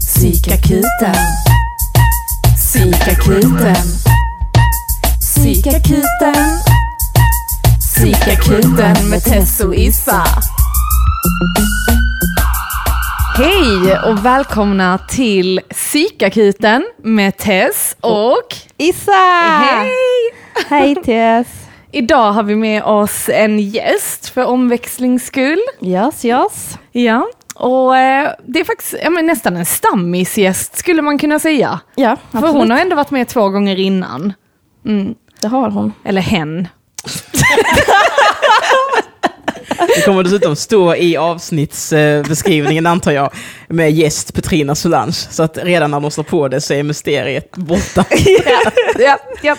Psykakuten. Psykakuten. Psykakuten. Psykakuten med Tess och Issa. Hej och välkomna till Psykakuten med Tess och Issa! Hej! Hej Tess! Idag har vi med oss en gäst för omväxlings skull. Yes, yes. Ja, och eh, det är faktiskt ja, men nästan en stammisgäst skulle man kunna säga. Ja, För absolut. hon har ändå varit med två gånger innan. Mm. Det har hon. Eller hen. Det kommer dessutom stå i avsnittsbeskrivningen antar jag, med gäst Petrina Solange. Så att redan när de slår på det så är mysteriet borta. ja, ja.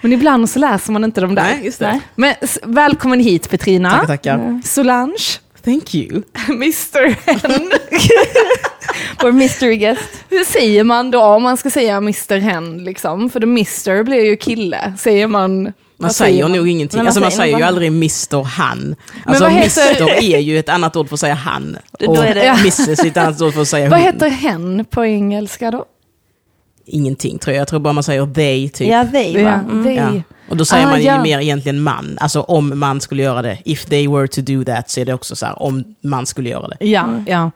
Men ibland så läser man inte de där. Nej, just det. Nej. Men välkommen hit Petrina. Tackar, tackar. Solange, Thank you. Mr Hen. Vår mystery guest. Hur säger man då om man ska säga Mr Hen liksom? För då Mr blir ju kille. Säger man... Man vad säger man? nog ingenting. Man alltså man säger säger ju aldrig Mr Han. Alltså vad heter- Mr är ju ett annat ord för att säga han. Då Och är det- Ja. Mrs är ett annat ord för att säga Vad hon. heter hen på engelska då? Ingenting tror jag. Jag tror bara man säger they typ. Ja, they va? Mm. they. Ja. Och då säger Ah, man ju ja. mer egentligen man. Alltså om man skulle göra det. If they were to do that så är det också så här om man skulle göra det. Ja, ja.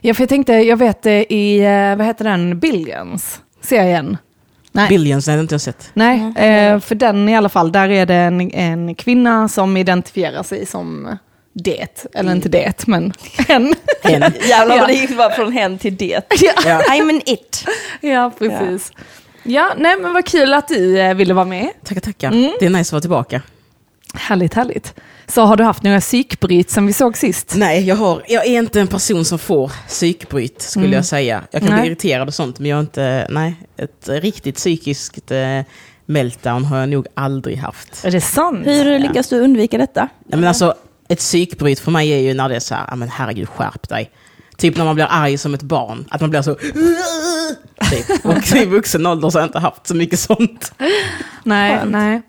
Ja, för jag tänkte, jag vet det i, eh, vad heter den, Billions, serien? Nej. Billions, nej det har inte jag sett. Nej, eh, för den i alla fall, där är det en, en kvinna som identifierar sig som det, eller inte det, men en. En. Jävlar Ja. vad det gick bara från hen till det. ja, Ja. I'm an it. ja, precis. Ja, nej men vad kul att du eh, ville vara med. Tackar, tackar. Mm. Det är nice att vara tillbaka. Härligt, härligt. Så har du haft några psykbryt som vi såg sist? Nej, jag, har, jag är inte en person som får psykbryt, skulle Mm. jag säga. Jag kan Nej. bli irriterad och sånt, men jag är inte... Nej, ett riktigt psykiskt eh, meltdown har jag nog aldrig haft. Är det sant? Hur lyckas du undvika detta? Ja, men alltså, ett psykbryt för mig är ju när det är så här, "Ja, men herregud, skärp dig. Typ när man blir arg som ett barn, att man blir så... Typ. Och i vuxen ålder så har jag inte haft så mycket sånt. Nej, Skönt. nej.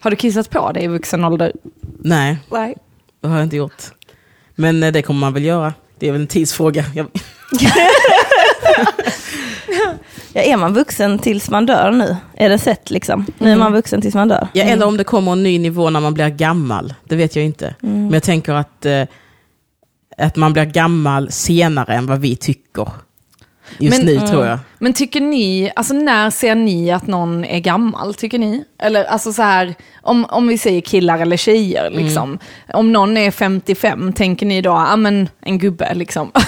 Har du kissat på dig i vuxen ålder? Nej, Nej. det har jag inte gjort. Men eh, det kommer man väl göra. Det är väl en tidsfråga. Jag, Ja, är man vuxen tills man dör nu? Är det sett liksom? Nu är man vuxen tills man dör. Ja, eller om det kommer en ny nivå när man blir gammal. Det vet jag inte. Men jag tänker att, eh, att man blir gammal senare än vad vi tycker. Just Men- nu tror jag. Men tycker ni, alltså när ser ni att någon är gammal, tycker ni? Eller alltså så här, om, om vi säger killar eller tjejer liksom. Om någon är 55, tänker ni då, ja men en gubbe liksom.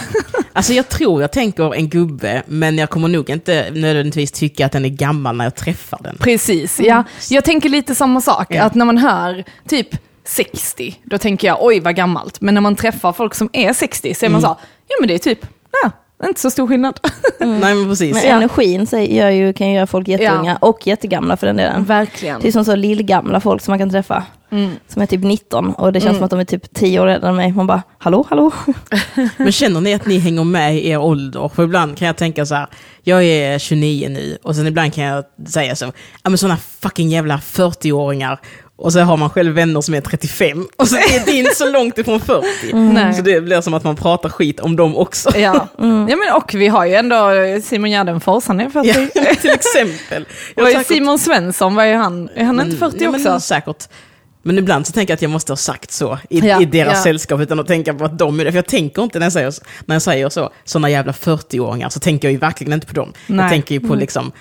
Alltså jag tror jag tänker en gubbe, men jag kommer nog inte nödvändigtvis tycka att den är gammal när jag träffar den. Precis, ja. Jag tänker lite samma sak, Ja. att när man hör typ 60, då tänker jag oj vad gammalt. Men när man träffar folk som är 60 så är man så, ja men det är typ, ja, inte så stor skillnad. Nej men precis. Men Ja. energin gör ju, kan ju göra folk jätteunga och jättegamla för den delen. Verkligen. Det är som så lillgamla folk som man kan träffa. Mm. Som är typ 19 och det känns som att de är typ 10 år äldre än mig. Man bara, hallå, hallå? Men känner ni att ni hänger med i er ålder? För ibland kan jag tänka så här, jag är 29 nu och sen ibland kan jag säga så, ja men sådana fucking jävla 40-åringar och så har man själv vänner som är 35 och så är det inte så långt ifrån 40. Nej. Så det blir som att man pratar skit om dem också. Ja. ja, men och vi har ju ändå Simon Gärdenfors, han är 40. Ja, till exempel. Och säkert- Simon Svensson, vad är han? Är han inte 40 ja, men också? säkert. Men ibland så tänker jag att jag måste ha sagt så i, Ja, i deras ja. sällskap utan att tänka på att de är det. För jag tänker inte när jag säger, när jag säger så, sådana jävla 40-åringar, så tänker jag ju verkligen inte på dem. Nej. Mm. Jag tänker ju på liksom,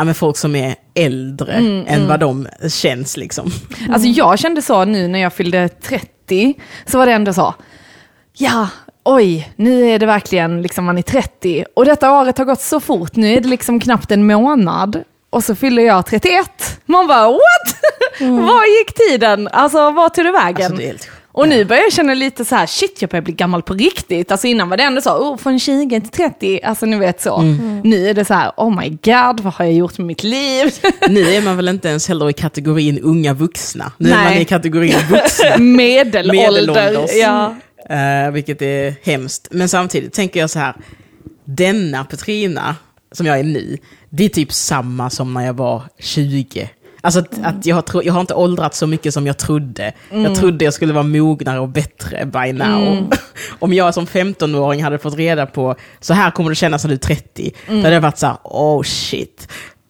ja, men folk som är äldre än vad de känns liksom. Alltså jag kände så nu när jag fyllde 30, så var det ändå så, ja, oj, nu är det verkligen liksom man är 30 och detta året har gått så fort, nu är det liksom knappt en månad och så fyller jag 31. Man bara what? Var gick tiden? Alltså var tog det vägen? Alltså, det. Och nu börjar jag känna lite så här, shit jag börjar bli gammal på riktigt. Alltså innan var det ändå så, oh, från 20 till 30, alltså ni vet så. Nu är det så här, oh my god, vad har jag gjort med mitt liv? Nu är man väl inte ens heller i kategorin unga vuxna. Nu är Nej. man i kategorin vuxna. Medelålder. Medelålders. Ja. Eh, vilket är hemskt. Men samtidigt tänker jag så här, denna Petrina, som jag är nu, det är typ samma som när jag var 20. Alltså att, att jag, har jag har inte åldrats så mycket som jag trodde. Mm. Jag trodde jag skulle vara mognare och bättre by now. Om jag som 15-åring hade fått reda på, så här kommer det kännas när du är 30, Mm. då hade jag varit så här, oh shit.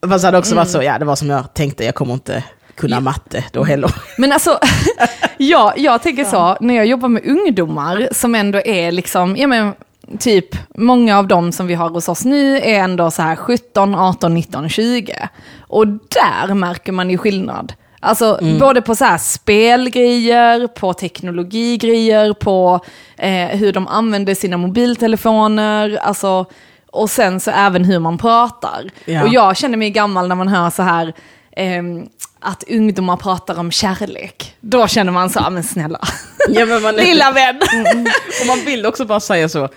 Fast det hade också varit så, ja det var som jag tänkte, jag kommer inte kunna matte då heller. Men alltså, ja, jag tänker så, när jag jobbar med ungdomar som ändå är liksom, ja men typ, många av dem som vi har hos oss nu är ändå så här 17, 18, 19, 20. Och där märker man ju skillnad. Alltså både på så här spelgrejer, på teknologigrejer, på eh, hur de använder sina mobiltelefoner, alltså, och sen så även hur man pratar. Ja. Och jag känner mig gammal när man hör så här, ehm, att ungdomar pratar om kärlek. Då känner man så, "Ah, men snälla. Ja, men man är- Lilla vän. Och man vill också bara säga så,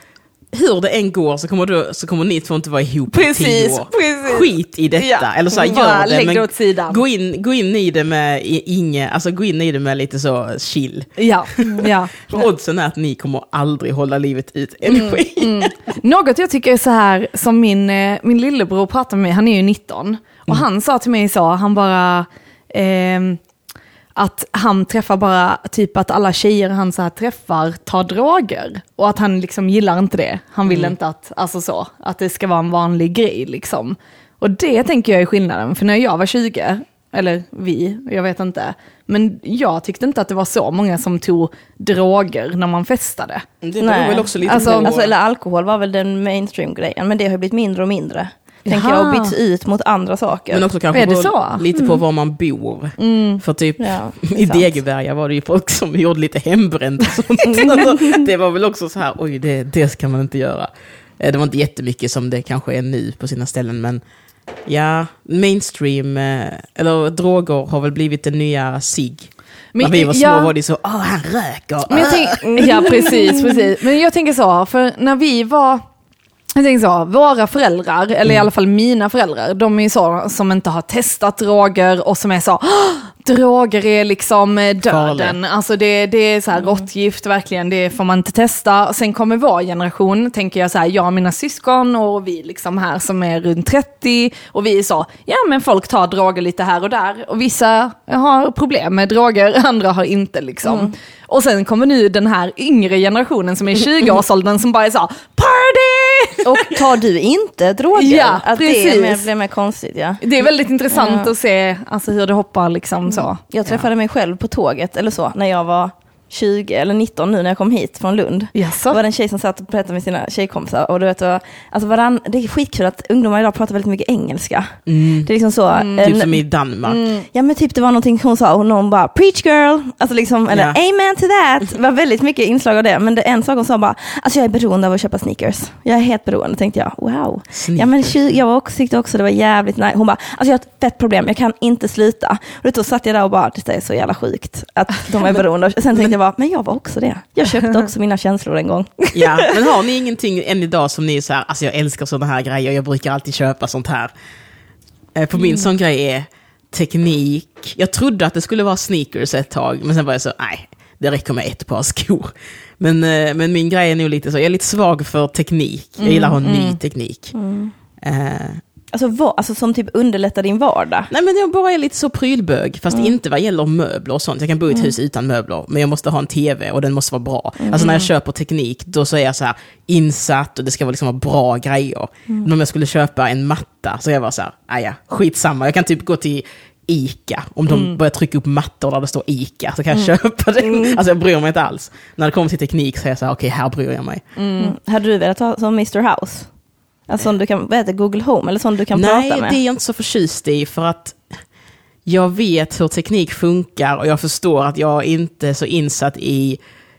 hur det än går så kommer, du, så kommer ni två inte vara ihop i Precis, tio år. precis. Skit i detta, Ja, eller så här, gör det, men åt sidan. Gå, in, gå in i det med i- inge, alltså gå in i det med lite så chill. Ja, ja. För oddsen är att ni kommer aldrig hålla livet ut energi. Mm. Något jag tycker är så här, som min, eh, min lillebror pratar med mig, han är ju 19, och han sa till mig så, han bara, ehm, att han träffar bara, typ att alla tjejer han så här träffar tar droger. Och att han liksom gillar inte det. Han vill inte att, alltså så, att det ska vara en vanlig grej liksom. Och det tänker jag är skillnaden, för när jag var 20, eller vi, jag vet inte, men jag tyckte inte att det var så många som tog droger när man festade. Det beror Nej. väl också lite Alltså- på... Alltså, eller alkohol var väl den mainstream-grejen, men det har ju blivit mindre och mindre. Tänker Jaha. jag, och bytts ut mot andra saker. men också kanske? Mm. lite på var man bor. För typ Ja, i sant. Degeberga var det ju folk som gjorde lite hembränt och sånt. Alltså, det var väl också så här, oj det, det ska man inte göra. Eh, Det var inte jättemycket som det kanske är nu på sina ställen, men ja, mainstream, eh, eller droger har väl blivit den nya sig. Men- När vi var små ja. var det så, åh han röker. Men jag tänk, ja, precis, precis. Men jag tänker så, för när vi var, jag tänker så, våra föräldrar, eller i alla fall mina föräldrar, de är ju så som inte har testat droger och som är så, "Åh, droger är liksom eh, döden. Alltså det, det är så här råttgift verkligen, det får man inte testa. Och sen kommer vår generation, tänker jag så här, jag och mina syskon och vi liksom här som är runt 30 och vi är så, ja men folk tar droger lite här och där och vissa har problem med droger, andra har inte liksom. Och sen kommer nu den här yngre generationen som är i 20-årsåldern som bara är så, party! Och tar du inte droger? Ja, att det precis. är mer, blir mer konstigt ja. Det är väldigt intressant Ja. att se alltså, hur det hoppar liksom så. Jag träffade mig själv på tåget eller så, när jag var 20 eller 19 nu när jag kom hit från Lund. Jaså? Det var en tjej som satt och pratade med sina tjejkompisar. Och du vet, alltså varann, det är skitkul att ungdomar idag pratar väldigt mycket engelska. Mm. Det är liksom så. Typ en- som i Danmark. Ja men typ det var någonting hon sa och någon bara preach girl, alltså liksom, eller Ja. amen to that. Det var väldigt mycket inslag av det. Men det en sak hon sa bara, alltså jag är beroende av att köpa sneakers. Jag är helt beroende, tänkte jag. Wow. Ja men jag var också, tyckte också det var jävligt nice. Hon bara, alltså jag har ett fett problem, jag kan inte sluta. Och då satt jag där och bara, det är så jävla sjukt att de är beroende. Sen tänkte jag bara, men jag var också det. Jag köpte också mina känslor en gång. Ja, men har ni ingenting än idag som ni är så här, alltså jag älskar sådana här grejer, jag brukar alltid köpa sånt här. Eh, På min sån grej är teknik. Jag trodde att det skulle vara sneakers ett tag, men sen var jag så, nej, det räcker med ett par skor. Men, eh, men min grej är nog lite så, jag är lite svag för teknik. Jag gillar att ha ny teknik. Eh, Alltså, vad, alltså som typ underlättar din vardag. Nej men jag bara är lite så prylbög, fast inte vad gäller möbler och sånt. Jag kan bo i ett hus utan möbler, men jag måste ha en tv och den måste vara bra. Alltså när jag köper teknik, då så är jag så här insatt och det ska vara liksom bra grejer. Men om jag skulle köpa en matta, så är jag bara så här, "Ah, ja, skitsamma. Jag kan typ gå till Ica, om de börjar trycka upp mattor där det står Ica, så kan jag köpa den. Alltså jag bryr mig inte alls. När det kommer till teknik så är jag så här, okej här bryr jag mig. Mm. Hade du velat ha som Mr House? Alltså som du kan, vad heter Google Home eller sån du kan Nej, prata med? det är jag inte så förtjust i för att jag vet hur teknik funkar och jag förstår att jag inte är så insatt i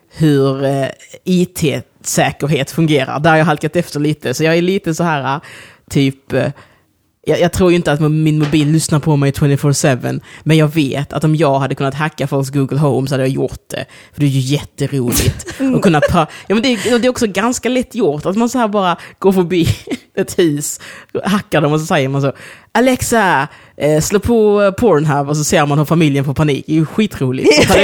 hur eh, IT-säkerhet fungerar. Där har jag halkat efter lite, så jag är lite så här typ eh, jag, jag tror ju inte att min mobil lyssnar på mig 24-7, men jag vet att om jag hade kunnat hacka folks Google Home så hade jag gjort det. För det är ju jätteroligt att kunna ja, men det, är- det är också ganska lätt gjort, att man så här bara går förbi ett hus, hackar dem och så säger man så Alexa, eh, slå på eh, Pornhub och så ser man hur familjen får panik. Det är ju skitroligt.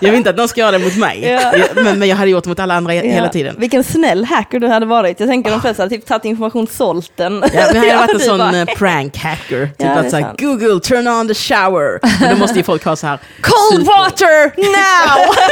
Jag vill inte att någon ska göra det mot mig, Ja. Men, men jag hade gjort det mot alla andra he- hela Ja. tiden. Vilken snäll hacker du hade varit. Jag tänker de flesta hade typ tagit information, sålt den. Ja, men jag hade varit en sån bara- eh, prank hacker. Typ Ja, att såhär. Google, turn on the shower. Men då måste ju folk ha så här Cold super- water now!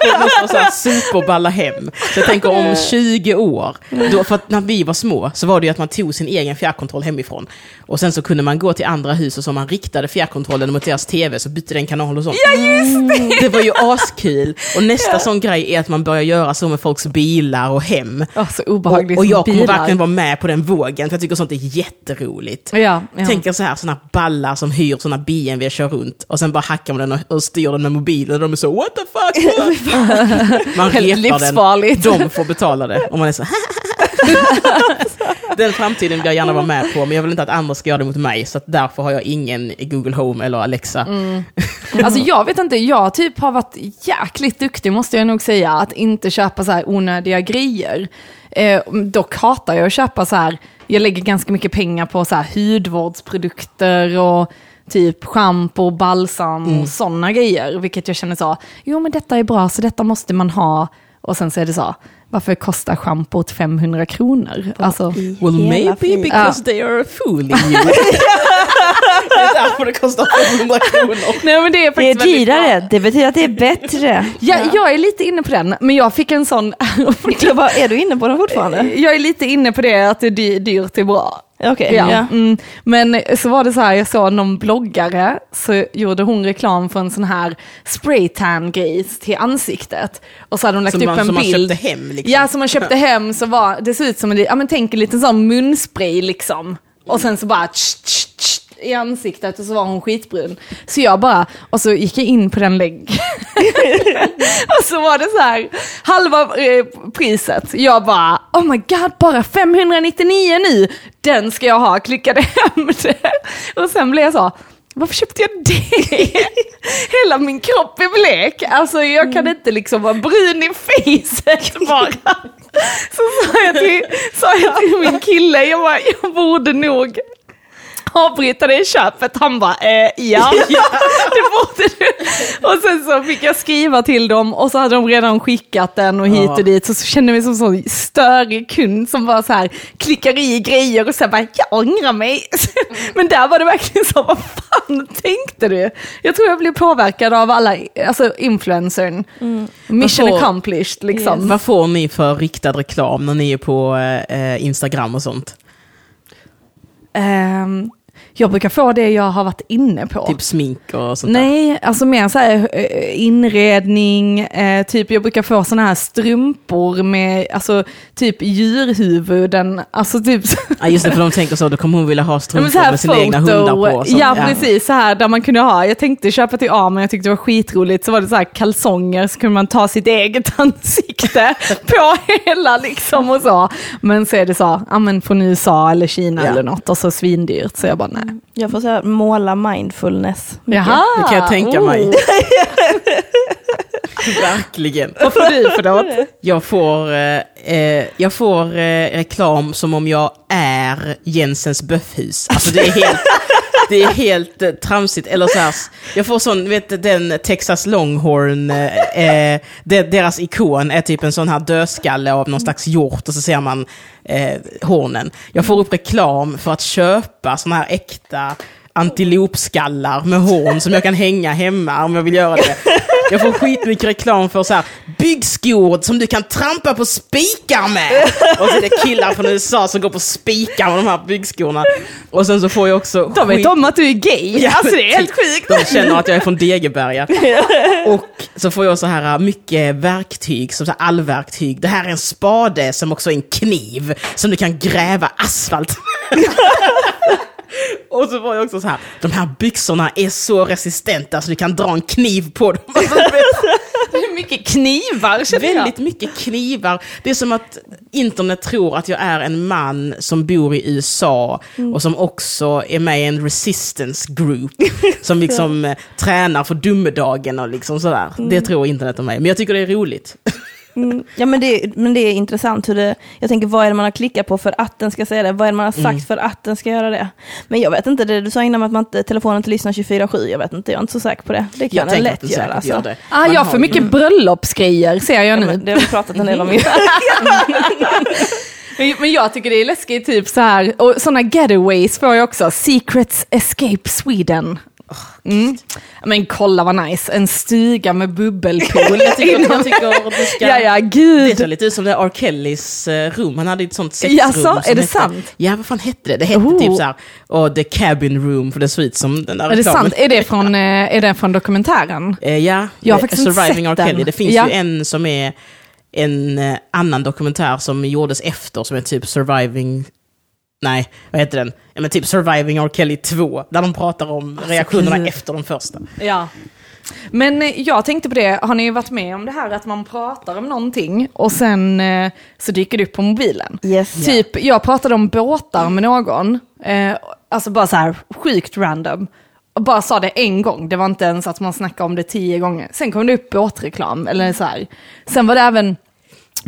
Det måste vara så här superballa hem. Så jag tänker om 20 år, då, för att när vi var små så var det ju att man tog sin egen fjärrkontroll hemifrån. Och sen så kunde man gå till andra hus och så man riktade fjärrkontrollen mot deras tv så bytte den kanal och sånt. Ja just det! Det var ju askul. Och nästa sån grej är att man börjar göra så med folks bilar och hem. Oh, så obehagligt Och, och jag kommer bilar. verkligen vara med på den vågen, för jag tycker sånt är jätteroligt. Ja, ja. Tänk er så här, såna ballar som hyr såna BMW kör runt och sen bara hackar man den och, och styr den med mobilen och de är så what the fuck? man repar den, de får betala det. Och man är så Den framtiden vill jag gärna vara med på, men jag vill inte att andra ska göra det mot mig, så därför har jag ingen Google Home eller Alexa. Mm. Alltså jag vet inte, jag typ har varit jäkligt duktig måste jag nog säga, att inte köpa så här onödiga grejer. Eh, dock hatar jag att köpa så här, jag lägger ganska mycket pengar på så här hudvårdsprodukter och typ schampo, balsam och sådana grejer. Vilket jag känner så, jo men detta är bra så detta måste man ha. Och sen så är det så, varför kostar schampot 500 kronor? Alltså, Well, maybe because they are fooling you. det är därför det kostar 500 kronor. nej men det är Det är dyrare, det betyder att det är bättre. Ja, jag är lite inne på den, men jag fick en sån... Jag bara, är du inne på den fortfarande? jag är lite inne på det att det är dy- dyrt är bra. Okej, Ja. ja. Mm. Men så var det så här, jag såg någon bloggare, så gjorde hon reklam för en sån här spraytan-grej till ansiktet. Och så hade hon lagt Som upp man- en som man bild. köpte hem, liksom. Ja, som man köpte hem så var, det såg ut som en, ja men tänk en liten sån munspray liksom. Och sen så bara tsch, tsch, tsch, i ansiktet och så var hon skitbrun. Så jag bara, och så gick jag in på den länken. och så var det så här, halva eh, priset. Jag bara, oh my god, bara 599 nu. Den ska jag ha, klickade hem det. Och sen blev jag så, varför köpte jag det? Hela min kropp är blek. Alltså jag kan inte liksom vara brun i facet bara. Så sa jag till, sa jag till min kille, jag bara, jag borde nog avbryta det köpet. Han bara, eh, ja, det borde du. Och sen så fick jag skriva till dem och så hade de redan skickat den och hit och Ja. dit. Så, så kände jag mig som en sån störig kund som bara så här klickar i grejer och här bara, jag ångrar mig. Men där var det verkligen så, vad fan tänkte du? Jag tror jag blev påverkad av alla, alltså influencern. Mission Man får- accomplished liksom. Vad får ni för riktad reklam när ni är på eh, Instagram och sånt? Ehm, jag brukar få det jag har varit inne på. Typ smink och sånt där? Nej, alltså mer så här eh, inredning, eh, typ jag brukar få såna här strumpor med alltså typ djurhuvuden, alltså typ Ja just det, för de tänker så, då kommer hon vilja ha strumpor så här med sina egna hundar på. Så, ja, precis, så här där man kunde ha, jag tänkte köpa till A men jag tyckte det var skitroligt, så var det så här kalsonger så kunde man ta sitt eget ansikte på hela liksom och så. Men så är det så, ja men från USA eller Kina Ja. eller något och så svindyrt så jag bara nej. Jag får här, måla mindfulness. Jaha! Det kan jag tänka mig. Oh. Verkligen. Vad får du för något? Jag får, eh, eh, jag får eh, reklam som om jag är Jensens böffhus. Alltså det är helt, det är helt eh, tramsigt. Eller så här, jag får sån, vet den Texas Longhorn, eh, eh, de, deras ikon är typ en sån här dödskalle av någon slags hjort och så ser man eh, hornen. Jag får upp reklam för att köpa såna här äkta antilopskallar med horn som jag kan hänga hemma om jag vill göra det. Jag får skitmycket reklam för så här byggskor som du kan trampa på spikar med. Och så är det killar från USA som går på spikar med de här byggskorna. Och sen så får jag också... De vet skit- om att du är gay, Ja, alltså det är helt typ. sjukt. De känner att jag är från Degeberga. Och så får jag så här mycket verktyg, som så här allverktyg. Det här är en spade som också är en kniv som du kan gräva asfalt med. Och så var jag också så här, de här byxorna är så resistenta så du kan dra en kniv på dem. Alltså, Det är mycket knivar känner jag. väldigt mycket knivar. Det är som att internet tror att jag är en man som bor i USA och som också är med i en resistance group. Som liksom eh, tränar för domedagen och liksom sådär. Det tror internet om mig. Men jag tycker det är roligt. Mm, ja men det, men det är intressant hur det, jag tänker vad är det man har klickat på för att den ska säga det, vad är det man har sagt Mm. för att den ska göra det. Men jag vet inte, det du sa innan om att man inte, telefonen inte lyssnar 24-7, jag vet inte, jag är inte så säker på det. Det kan Jag den lätt göra. Alltså. gör det. Ah, Man jag har för mycket bröllopsgrejer ser jag Ja, nu. men det har vi pratat en del om ju. Men, men jag tycker det är läskigt, typ så här, och sådana getaways får jag också. Secrets Escape Sweden. Mm. Men kolla vad nice, en stuga med bubbelpool. Jag tycker, jag tycker du ska... ja, ja, Det gud. ser lite ut som det R. Kellys eh, rum. Han hade ett sånt sexrum. Jaså, som är det hette, sant? Ja, vad fan hette det? Det hette Oh. typ så här, oh, The Cabin Room, för det såg ut som den där Är det reklamen. sant? Är det från, eh, är det från dokumentären? Eh, ja, Jag har eh, faktiskt inte Surviving sett R. Kelly. den. Det finns Ja. ju en som är en eh, annan dokumentär som gjordes efter, som är typ Surviving... Nej, vad heter den? Ja, men typ Surviving R. Kelly 2, där de pratar om reaktionerna gud. efter de första. Ja. Men eh, jag tänkte på det, har ni varit med om det här att man pratar om någonting och sen eh, så dyker det upp på mobilen? Yes. Typ, jag pratade om båtar med någon, eh, alltså bara så här sjukt random. Och bara sa det en gång, det var inte ens att man snackade om det tio gånger. Sen kom det upp båtreklam, eller så här. Sen var det även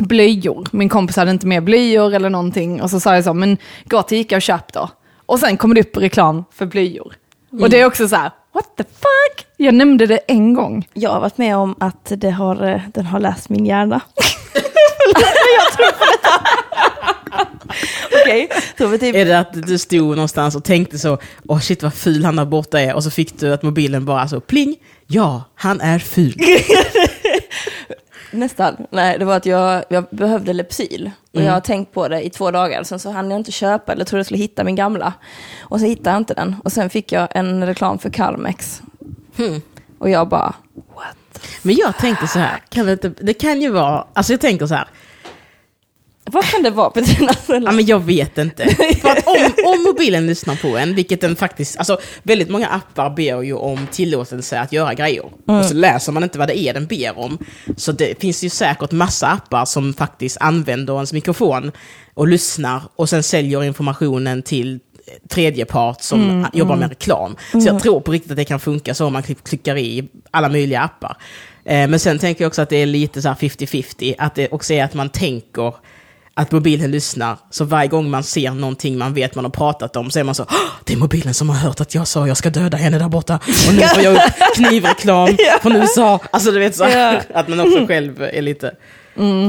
blöjor. Min kompis hade inte med blöjor eller någonting. Och så sa jag så, men gå till Ica och köp då. Och sen kom det upp reklam för blöjor. Och det är också så här, what the fuck? Jag nämnde det en gång. Jag har varit med om att det har, eh, den har läst min hjärna. Okej, så vi typ Är det att du stod någonstans och tänkte så, åh shit vad ful han där borta är, och så fick du att mobilen bara så pling, ja, han är ful. Nästan. Nej, det var att jag, jag behövde Lepsyl. Och jag har tänkt på det i två dagar. Sen så hann jag inte köpa eller trodde jag skulle hitta min gamla. Och så hittade jag inte den. Och sen fick jag en reklam för Carmex. Hmm. Och jag bara, what? Men jag tänkte så här, kan det, inte, det kan ju vara, alltså jag tänker så här, Vad kan det vara Petrina? Ja, men jag vet inte. För att om, om mobilen lyssnar på en, vilket den faktiskt... Alltså, väldigt många appar ber ju om tillåtelse att göra grejer. Och så läser man inte vad det är den ber om. Så det finns ju säkert massa appar som faktiskt använder ens mikrofon och lyssnar och sen säljer informationen till tredje part som jobbar med reklam. Så jag tror på riktigt att det kan funka så om man klick- klickar i alla möjliga appar. Eh, men sen tänker jag också att det är lite så här 50-50, att det också är att man tänker att mobilen lyssnar. Så varje gång man ser någonting man vet man har pratat om så är man så "Åh, det är mobilen som har hört att jag sa jag ska döda henne där borta. Och nu får jag upp knivreklam från USA. Alltså du vet så att man också själv är lite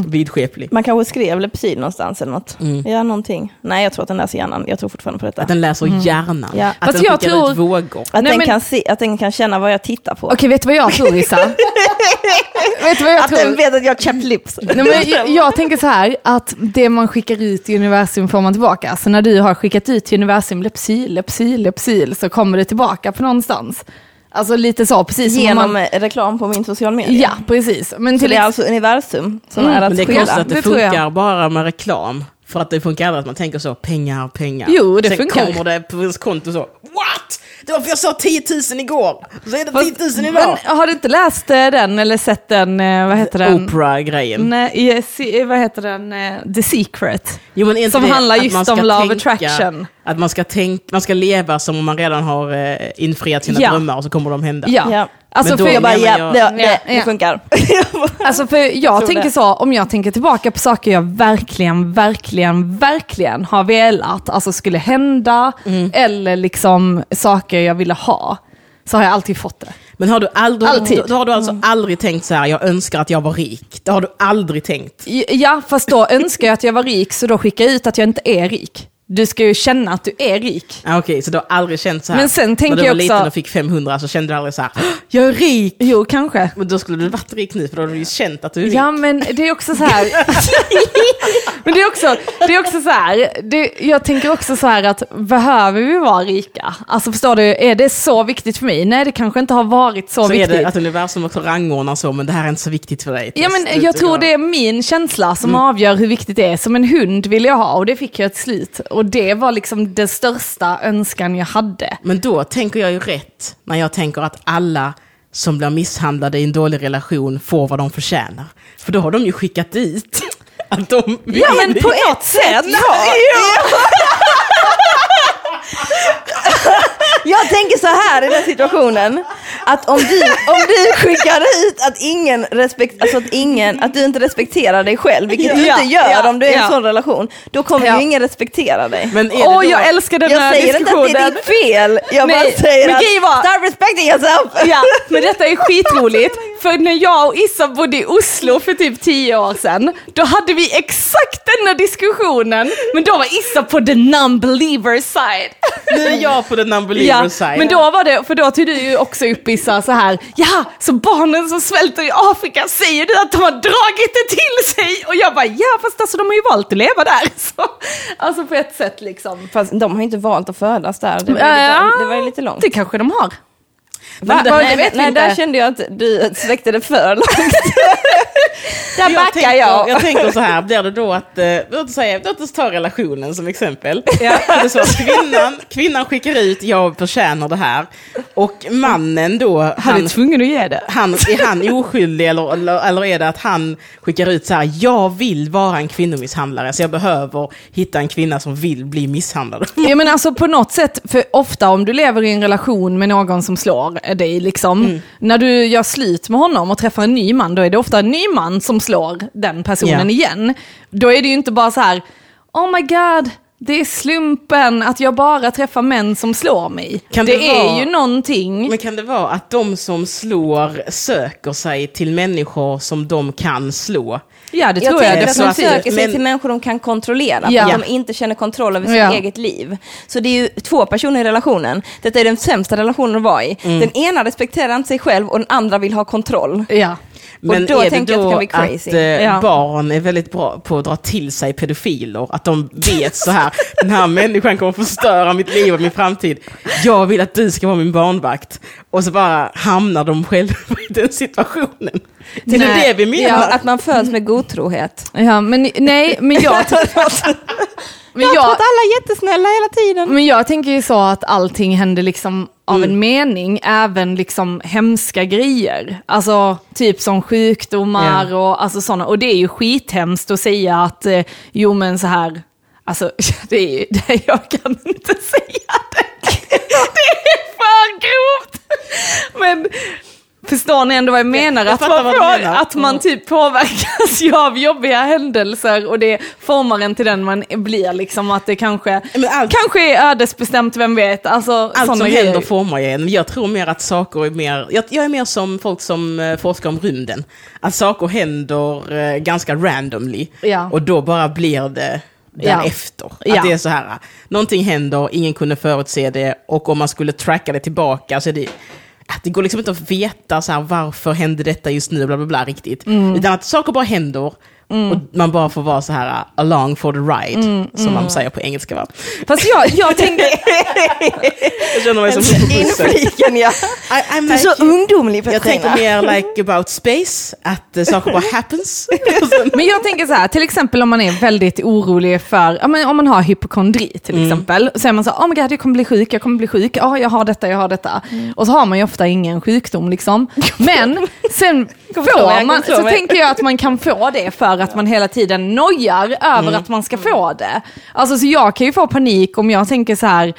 vidskeplig. Man kanske skrev Lepsyl någonstans eller något. Mm. Ja, någonting. Nej, jag tror att den läser hjärnan. Jag tror fortfarande på detta. Att den läser hjärnan. Ja. Att Fast den jag skickar tror- ut vågor. Att, Nej, den men- kan se, att den kan känna vad jag tittar på. Okej, vet du vad jag tror Issa? vet du vad jag Att tror? den vet att jag har chapped lips. Nej, men jag, jag tänker så här, att det man skickar ut i universum får man tillbaka. Så när du har skickat ut till universum lepsyl, lepsyl, lepsyl, så kommer det tillbaka på någonstans. Alltså lite så, precis Genom man... reklam på min social media. Ja, precis. Men Så till det är ex- alltså universum som Mm, är att Men det är konstigt att det, det funkar bara med reklam. För att det funkar aldrig att man tänker så, pengar, pengar. Jo, det Sen funkar. kommer det på ens konto så, what? Det var för jag sa 10 000 igår, så är det Fast- 10 000 idag. Men har du inte läst eh, den eller sett den, eh, vad heter den? Oprah-grejen. Nej, i- se- vad heter den? eh, The Secret. Jo, men inte Som det handlar just om love tänka- attraction. Att man ska, tänka, man ska leva som om man redan har eh, infriat sina Ja. drömmar och så kommer de hända. Ja. Ja. Alltså Men då för Jag bara, ja, jag- det, det, Ja, det ja. funkar. Alltså för jag tänker det. så, om jag tänker tillbaka på saker jag verkligen, verkligen, verkligen har velat, alltså skulle hända, Mm. eller liksom saker jag ville ha, så har jag alltid fått det. Men har du aldrig, Alltid. Då, då har du alltså aldrig tänkt så här, jag önskar att jag var rik. Det har du aldrig tänkt. Ja, fast då önskar jag att jag var rik, så då skickar jag ut att jag inte är rik. Du ska ju känna att du är rik. Ah, Okej, så du har aldrig känt så här. Men sen tänker När du var jag också- liten och fick 500 så kände du aldrig så här, "Åh, jag är rik. Jo, kanske. Men då skulle du varit rik nu, för då hade du ju känt att du är rik. Ja, men det är också så här. men det är också, det är också så här. Det, jag tänker också så här att behöver vi vara rika? Alltså förstår du, är det så viktigt för mig? Nej, det kanske inte har varit så, så är viktigt. det att universum också rangordnar så, men det här är inte så viktigt för dig. Ja, men jag tror det är min känsla som avgör hur viktigt det är. Som en hund vill jag ha och det fick jag till slut. Och det var liksom den största önskan jag hade. Men då tänker jag ju rätt, när jag tänker att alla som blir misshandlade i en dålig relation får vad de förtjänar. För då har de ju skickat dit att de vill Ja, men på ett sätt. Ja. Jag tänker så här i den situationen. att om du, om du skickar ut att ingen respekt, alltså att ingen, att du inte respekterar dig själv, vilket du Ja, inte gör ja, om du är i en sån relation, då kommer Ja. ju ingen respektera dig. Men är det Åh, då- jag älskar den jag här säger inte diskussionen. att det är ditt fel, jag bara Nej, säger men att var- start respecting yourself. Ja, men detta är skitroligt. För när jag och Issa bodde i Oslo för typ tio år sedan, då hade vi exakt denna diskussionen. Men då var Issa på the non-believer side. Nu är jag på the non-believer Ja, side. men då var det, för då tog du ju också upp Issa så här, ja, så barnen som svälter i Afrika, säger du att de har dragit det till sig? Och jag bara, ja, fast alltså de har ju valt att leva där. Så, alltså på ett sätt liksom. Fast de har ju inte valt att födas där, det var, ju lite, det var ju lite långt. Det kanske de har. Va? det- nej, nej, inte. där kände jag att du sträckte det för långt. där jag backar tänker, jag. jag tänker så här, blir det då att, eh, låt, oss säga, låt oss ta relationen som exempel. Ja. Det är så att kvinnan, kvinnan skickar ut, jag förtjänar det här. Och mannen då, Han är han, tvungen att ge det. han, är han oskyldig eller, eller, eller är det att han skickar ut så här, jag vill vara en kvinnomisshandlare så jag behöver hitta en kvinna som vill bli misshandlad. Ja men alltså på något sätt, för ofta om du lever i en relation med någon som slår dig, liksom, när du gör slut med honom och träffar en ny man, då är det ofta en ny man som slår den personen Ja. igen. Då är det ju inte bara så här, oh my god, det är slumpen att jag bara träffar män som slår mig. Kan det det är vara- ju någonting. Men kan det vara att de som slår söker sig till människor som de kan slå? Ja det Jag tror jag tänker att de söker sig Men- till människor de kan kontrollera, Ja. för att de inte känner kontroll över sitt Ja. eget liv. Så det är ju två personer i relationen. Detta är den sämsta relationen att vara i. Mm. Den ena respekterar inte sig själv och den andra vill ha kontroll. Ja. Men då är tänker det då att att eh, Ja. barn är väldigt bra på att dra till sig pedofiler? Att de vet så här, den här människan kommer förstöra mitt liv och min framtid. Jag vill att du ska vara min barnvakt. Och så bara hamnar de själva i den situationen. Det är Nej. det vi menar. Ja, att man föds med godtrohet. ja, men nej, men jag... men Jag tror jag att alla är jättesnälla hela tiden. Men jag tänker ju så att allting händer liksom av Mm. en mening, även liksom hemska grejer. Alltså typ som sjukdomar Ja. och alltså sådana. Och det är ju skithemskt att säga att, eh, jo men så här, alltså det är ju, det, jag kan inte säga det. Det är för grovt. Men Förstår ni ändå vad jag menar? jag att, man menar. att man Mm. typ påverkas ju av jobbiga händelser och det formar en till den man blir. Liksom att det kanske, allt- kanske är ödesbestämt, vem vet? Alltså, Allt som grejer. händer formar ju en. Jag tror mer att saker är mer... Jag, jag är mer som folk som eh, forskar om rymden. Att saker händer eh, ganska randomly. Ja. Och då bara blir det Ja. därefter. Ja. Att det är så här, någonting händer, ingen kunde förutse det och om man skulle tracka det tillbaka så är det... Att det går liksom inte att veta så här, varför hände detta just nu, bla bla bla riktigt. Mm. Utan att saker bara händer och man bara får vara så här uh, along for the ride, Mm, som man säger på engelska va. Fast jag, jag tänker, Jag känner mig som. Infliken ja. I, I'm Du är like så ungdomlig jag Petrina. tänker mer like about space, att uh, saker bara happens. Men jag tänker så här, till exempel om man är väldigt orolig för, om man har hypokondri till Mm. exempel, så är man så här, oh my god jag kommer bli sjuk, jag kommer bli sjuk, ja jag har detta, jag har detta. Mm. Och så har man ju ofta ingen sjukdom liksom. Men sen får jag man, så tänker jag att man kan få det för att man hela tiden nojar över Mm. att man ska få det. Alltså så jag kan ju få panik om jag tänker så här,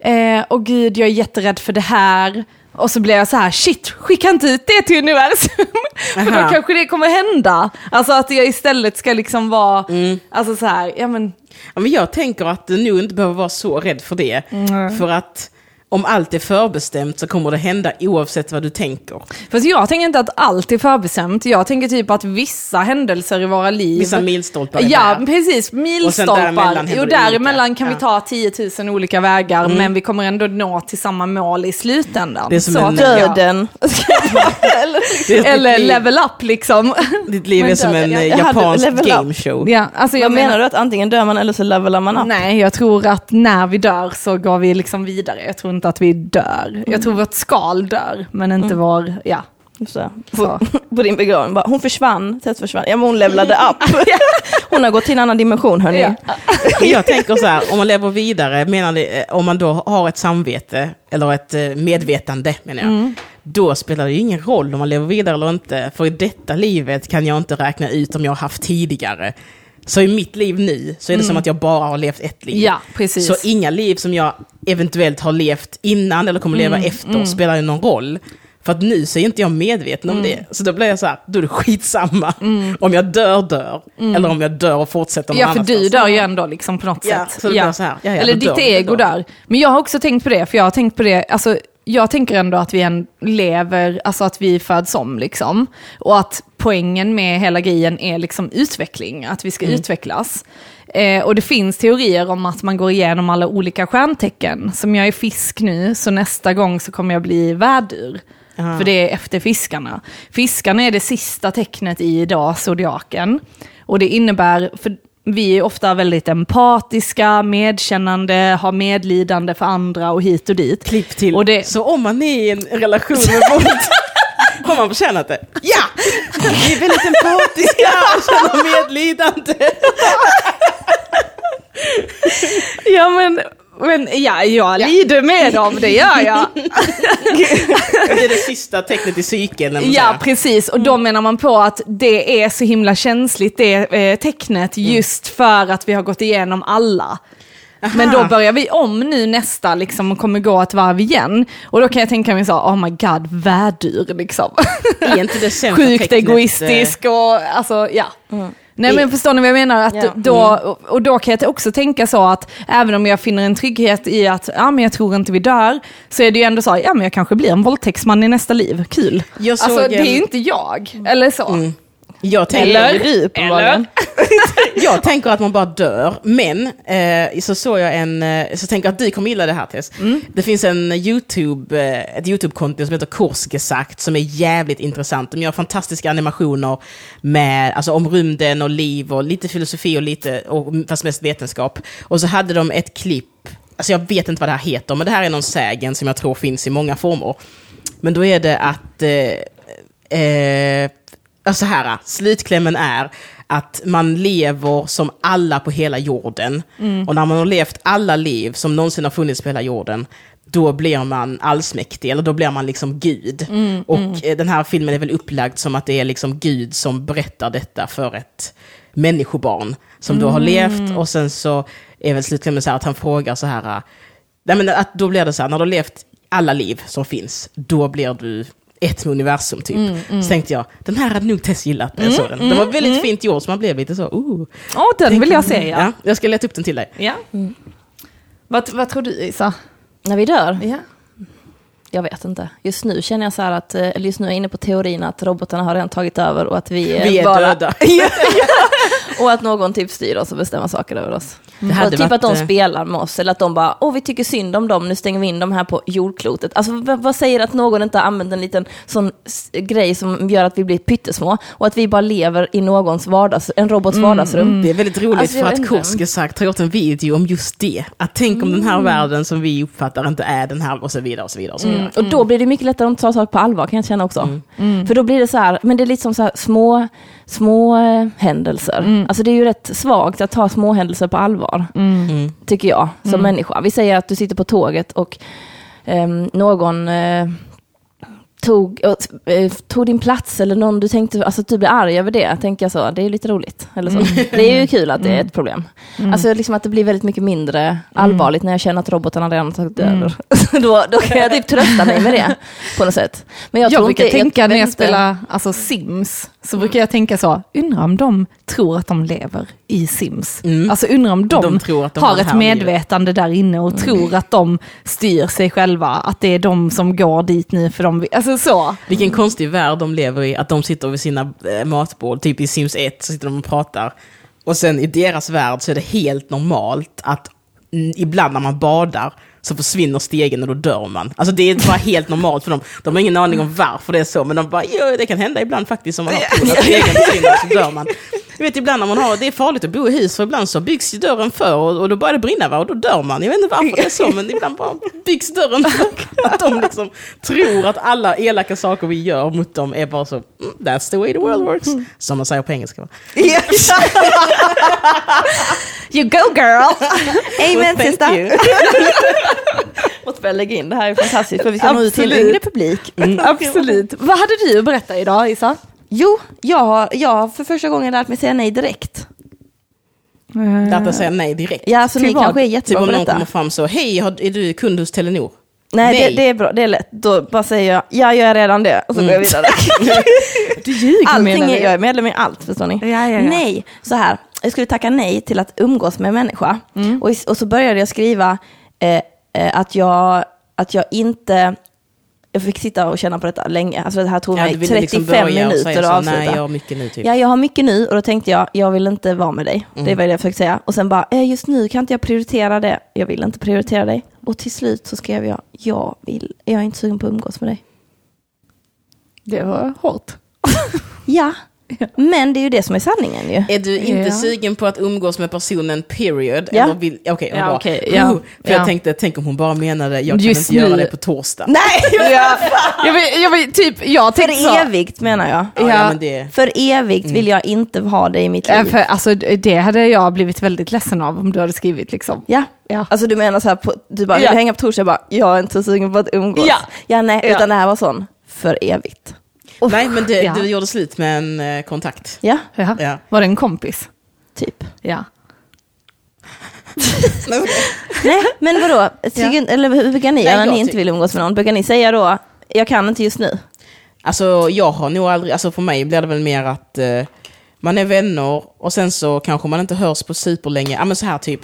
eh, åh gud jag är jätterädd för det här. Och så blir jag så här, shit, skicka inte ut det till universum. för då kanske det kommer hända. Alltså att jag istället ska liksom vara, Mm. alltså så här, ja men, Ja, men jag tänker att du nog inte behöver vara så rädd för det. För att om allt är förbestämt så kommer det hända oavsett vad du tänker. fast jag tänker inte att allt är förbestämt. Jag tänker typ att vissa händelser i våra liv, Vissa milstolpar är Ja, där. precis. Milstolpar. däremellan det däremellan kan vi Ja. ta 10 000 olika vägar, men vi kommer ändå nå till samma mål i slutändan. Det är som Så en-. Döden. Eller, Det är Eller level up liksom. Ditt liv är som en jag- eh, jag japansk gameshow. ja, alltså jag vad menar du att antingen dör man eller så levelar man upp? Nej, jag tror att när vi dör så går vi liksom vidare. Jag tror inte att vi dör. Jag tror vårt skal dör, men inte vår, ja. Så, Så. på, på din begravning bara, hon försvann, Tess försvann. Ja men hon levlade upp. Hon har gått till en annan dimension hörni. Ja. Jag tänker så här, om man lever vidare, menar det, eh, om man då har ett samvete, eller ett eh, medvetande menar jag, då spelar det ju ingen roll om man lever vidare eller inte, för i detta livet kan jag inte räkna ut om jag har haft tidigare. Så i mitt liv nu så är det som att jag bara har levt ett liv. Ja, precis. Så inga liv som jag eventuellt har levt innan eller kommer leva efter spelar ju någon roll. För att nu så är inte jag medveten om det. Så då blir jag så här, då är det skitsamma. Om jag dör, dör. Eller om jag dör och fortsätter någon Ja, för du annanstans. dör ju ändå liksom på något Ja, sätt. så det blir så här, ja, ja, Eller ditt dör ego där. Men jag har också tänkt på det, för jag har tänkt på det, alltså jag tänker ändå att vi än lever, alltså att vi föds om liksom. Och att poängen med hela grejen är liksom utveckling, att vi ska Mm. utvecklas. Eh, och det finns teorier om att man går igenom alla olika stjärntecken. Som jag är fisk nu, så nästa gång så kommer jag bli värdur. Aha. För det är efter fiskarna. Fiskarna är det sista tecknet i idag, zodiaken. Och det innebär, för vi är ofta väldigt empatiska, medkännande, har medlidande för andra och hit och dit. Klipp till. Och det- Så om man är i en relation med våld, har man förtjänat det? Ja! Vi är väldigt empatiska och känner medlidande. Ja men, men ja, jag lider med dem, det gör jag. Det är det sista tecknet i cykeln. Ja, precis. Och då menar man på att det är så himla känsligt, det eh, tecknet, just för att vi har gått igenom alla. Men då börjar vi om nu nästa, liksom, och kommer gå ett varv igen. Och då kan jag tänka mig så, oh my god, värdur liksom. Är inte det Sjukt tecknet, eh, egoistisk och alltså, ja. Nej men förstår ni vad jag menar? Att Ja. då, och- då kan jag också tänka så att även om jag finner en trygghet i att ja, men jag tror inte vi dör, så är det ju ändå så, ja men jag kanske blir en våldtäktsman i nästa liv, kul. Jag såg alltså det är en- ju inte jag, eller så. Jag tänker, Eller? du uppenbarligen. jag tänker att man bara dör, men eh, så såg jag en, eh, så tänker jag att du kommer gilla det här Tess. Det finns en YouTube, eh, ett YouTube-konto som heter Korsgesagt som är jävligt intressant. De gör fantastiska animationer med, alltså, om rymden och liv och lite filosofi och lite, och, fast mest vetenskap. Och så hade de ett klipp, alltså jag vet inte vad det här heter, men det här är någon sägen som jag tror finns i många former. Men då är det att eh, eh, alltså här, slutklämmen är att man lever som alla på hela jorden. Och när man har levt alla liv som någonsin har funnits på hela jorden, då blir man allsmäktig, eller då blir man liksom Gud. och eh, den här filmen är väl upplagd som att det är liksom Gud som berättar detta för ett människobarn som då har levt och sen så är väl slutklämmen så här att han frågar så här, nej men att då blir det så här, när du har levt alla liv som finns, då blir du ett med universum typ. Så tänkte jag, den här hade nog Tess gillat när jag såg den. Den var väldigt fint gjord så man blev lite så, oh. Åh, den vill jag se ja. Ja, jag ska leta upp den till dig. ja. Vad, vad tror du Isa? När vi dör? Ja. Jag vet inte. Just nu känner jag så här att, eh, eller just nu är jag inne på teorin att robotarna har redan tagit över och att vi, Vi är bara, döda. Och att någon typ styr oss och bestämmer saker över oss. Det hade och typ varit, att de eh, spelar med oss, eller att de bara, åh vi tycker synd om dem, nu stänger vi in dem här på jordklotet. Alltså vad, säger att någon inte har använt en liten sån grej som gör att vi blir pyttesmå, och att vi bara lever i någons vardags, en robots vardagsrum. Det är väldigt roligt Alltså, för att. Korske sagt har gjort en video om just det. Att tänk om den här världen som vi uppfattar inte är den här och så vidare och så vidare. Och så vidare. Mm. Och då blir det mycket lättare att ta saker på allvar kan jag känna också. För då blir det så här, men det är lite som så här små, små eh, händelser. Alltså det är ju rätt svagt att ta små händelser på allvar, Mm. tycker jag, som människa. Vi säger att du sitter på tåget och ehm, någon eh, tog, eh, tog din plats eller någon du tänkte, alltså att du blir arg över det, tänker jag så, det är lite roligt. Eller så. Det är ju kul att det är ett problem. Alltså liksom att det blir väldigt mycket mindre allvarligt när jag känner att robotarna redan har tagit över. då, då kan jag typ trösta mig med det på något sätt. Men jag, Jag, tror brukar inte, tänka vet när jag spelar alltså, Sims, så brukar jag tänka så, undrar om de tror att de lever i Sims. Mm. Alltså undrar om de, De tror att de har ett medvetande där inne och tror att de styr sig själva, att det är de som går dit nu för de vill, alltså så. Vilken konstig värld de lever i, att de sitter vid sina eh, matbord, typ i Sims 1, så sitter de och pratar. Och sen i deras värld så är det helt normalt att ibland när man badar så försvinner stegen och då dör man. Alltså det är bara helt normalt för dem. De har ingen aning om varför det är så, men de bara, ja det kan hända ibland faktiskt om man har tur att stegen försvinner så dör man. Jag vet ibland när man har, det är farligt att bo i hus för ibland så byggs ju dörren för och, och då börjar det brinna va? och då dör man. Jag vet inte varför det är så men ibland bara byggs dörren för att de liksom tror att alla elaka saker vi gör mot dem är bara så, "Mm, that's the way the world works. Som man säger på engelska va? You go girl! Amen sista! you. Måste börja lägga in det här är fantastiskt för vi ska nå ut till en yngre publik. Absolut. Vad hade du att berätta idag Isa? Jo, jag har, jag har för första gången lärt mig säga nej direkt. Lärt att säga nej direkt. Ja, så Till ni vad? kanske är Typ jättebra om på någon detta. kommer fram så, hej, är du kund hos Telenor? Nej, Nej. Det, det är bra, det är lätt. Då bara säger jag, ja jag är redan det, och så går jag vidare. Du ljuger Allting är, jag är medlem i allt, förstår ni? Ja, ja, ja. Nej, så här, jag skulle tacka nej till att umgås med en människa. Mm. Och, och så började jag skriva eh, eh, att, jag, att jag inte, jag fick sitta och känna på detta länge. Alltså det här tog Ja, mig du ville 35 liksom minuter att avsluta. nej jag har mycket nu typ. Ja, jag har mycket nu och då tänkte jag, jag vill inte vara med dig. Det var det jag försökte säga. Och sen bara, eh, just nu kan inte jag prioritera det. Jag vill inte prioritera dig. Och till slut så skrev jag, jag vill, jag är inte sugen på att umgås med dig. Det var hårt. Ja, men det är ju det som är sanningen ju. Är du inte Ja. sugen på att umgås med personen period? Ja. Okej, Ja, bra. okej, ja. Uh, För jag Ja. tänkte, tänk om hon bara menade, jag kan Just inte göra nu. det på torsdag. Nej, Ja, jag vill, jag vill, typ, jag tänkte för så. evigt menar jag. Ja, ja, Ja. men det, För evigt vill jag inte ha dig i mitt liv. För, alltså, det hade jag blivit väldigt ledsen av om du hade skrivit liksom. Ja. Ja. Alltså du menar så här, på, du bara, vill Ja. du hänga på torsdag? Jag bara, jag är inte så sugen på att umgås. Ja. ja nej, Ja. utan det här var sån, för evigt. Nej, men det, Ja. du gjorde slut med en eh, kontakt. Ja, Ja. Ja. Var det en kompis? typ. Ja. Nej, men vadå? Tycker, Eller hur brukar ni Nej, göra när jag ni inte vill umgås med någon? Brukar ni säga då, jag kan inte just nu? Alltså jag har nog aldrig, alltså för mig blir det väl mer att eh, man är vänner och sen så kanske man inte hörs på superlänge. Ja men så här typ,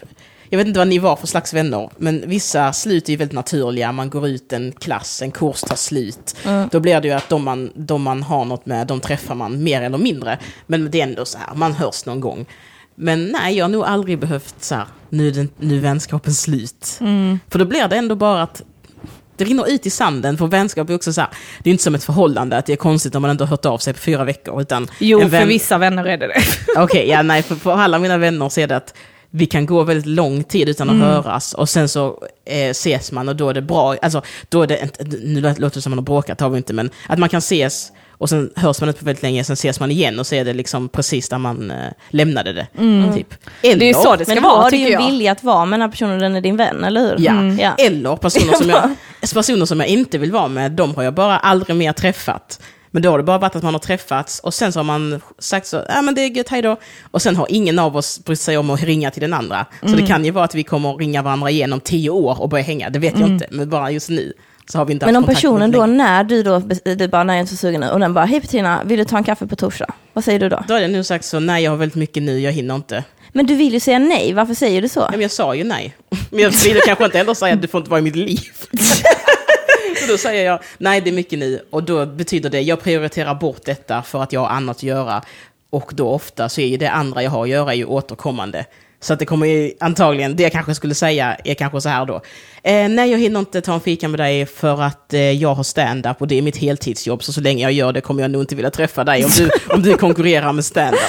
jag vet inte vad ni var för slags vänner, men vissa slut är ju väldigt naturliga. Man går ut en klass, en kurs tar slut. Då blir det ju att de man, de man har något med, de träffar man mer eller mindre. Men det är ändå så här, man hörs någon gång. Men nej, jag har nog aldrig behövt så här, nu är, nu vänskapen slut. För då blir det ändå bara att det rinner ut i sanden, för vänskap är också så här, det är inte som ett förhållande, att det är konstigt om man inte har hört av sig på fyra veckor. Utan Jo, en för vän- vissa vänner är det det. Okej, ja nej, för, för alla mina vänner så är det att vi kan gå väldigt lång tid utan att höras och sen så eh, ses man och då är det bra. Alltså, då är det inte, nu låter det som man har bråkat, har vi inte, men att man kan ses och sen hörs man inte på väldigt länge, sen ses man igen och så är det liksom precis där man eh, lämnade det. Typ. Eller, Det är så det ska Men vara, har du ju jag. vilja att vara med den här personen, den är din vän, eller hur? Ja. ja. Eller personer som, jag, personer som jag inte vill vara med, de har jag bara aldrig mer träffat. Men då har det bara varit att man har träffats och sen så har man sagt så, ja men det är gött, hej då. Och sen har ingen av oss brytt sig om att ringa till den andra. Så Mm. det kan ju vara att vi kommer att ringa varandra igen om tio år och börja hänga, det vet jag inte. Men bara just nu så har vi inte Mm. Men om personen då, när du då, du bara, nej jag är inte så sugen nu, och den bara, hej Petrina, vill du ta en kaffe på torsdag? Vad säger du då? Då har jag nu sagt så, nej jag har väldigt mycket nu, jag hinner inte. Men du vill ju säga nej, varför säger du så? Ja, men jag sa ju nej. Men jag ville kanske inte heller säga att du får inte vara i mitt liv. Då säger jag, nej det är mycket nu. Och då betyder det, jag prioriterar bort detta för att jag har annat att göra. Och då ofta så är ju det andra jag har att göra är ju återkommande. Så att det kommer ju antagligen, det jag kanske skulle säga är kanske så här då. Eh, nej, jag hinner inte ta en fika med dig för att eh, jag har stand-up och det är mitt heltidsjobb. Så så länge jag gör det kommer jag nog inte vilja träffa dig om du, om du konkurrerar med stand-up.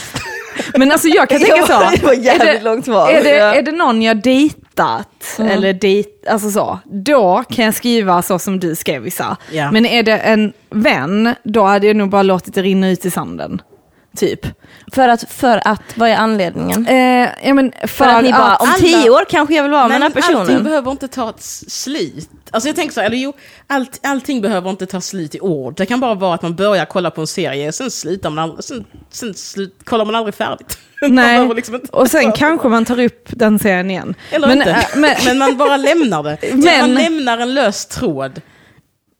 Men alltså jag kan tänka så. Det var jävligt långt svar. Är det, är det någon jag dejtat, eller dejt, alltså så, då kan jag skriva så som du skrev vissa. Ja. Men är det en vän, då hade jag nog bara låtit det rinna ut i sanden. Typ. För att, för att, vad är anledningen? Eh, ja, men för, För att ni bara, om alla- tio år kanske jag vill vara med den här allting personen. behöver inte ta ett slut. Alltså jag tänker så här, eller jo, allt, allting behöver inte ta slut i ord. Det kan bara vara att man börjar kolla på en serie, sen slutar man aldrig, sen, sen slut, kollar man aldrig färdigt. Nej, liksom och sen kanske man tar upp den serien igen. Eller men, inte. eh, men, men man bara lämnar det. Men- man lämnar en lös tråd.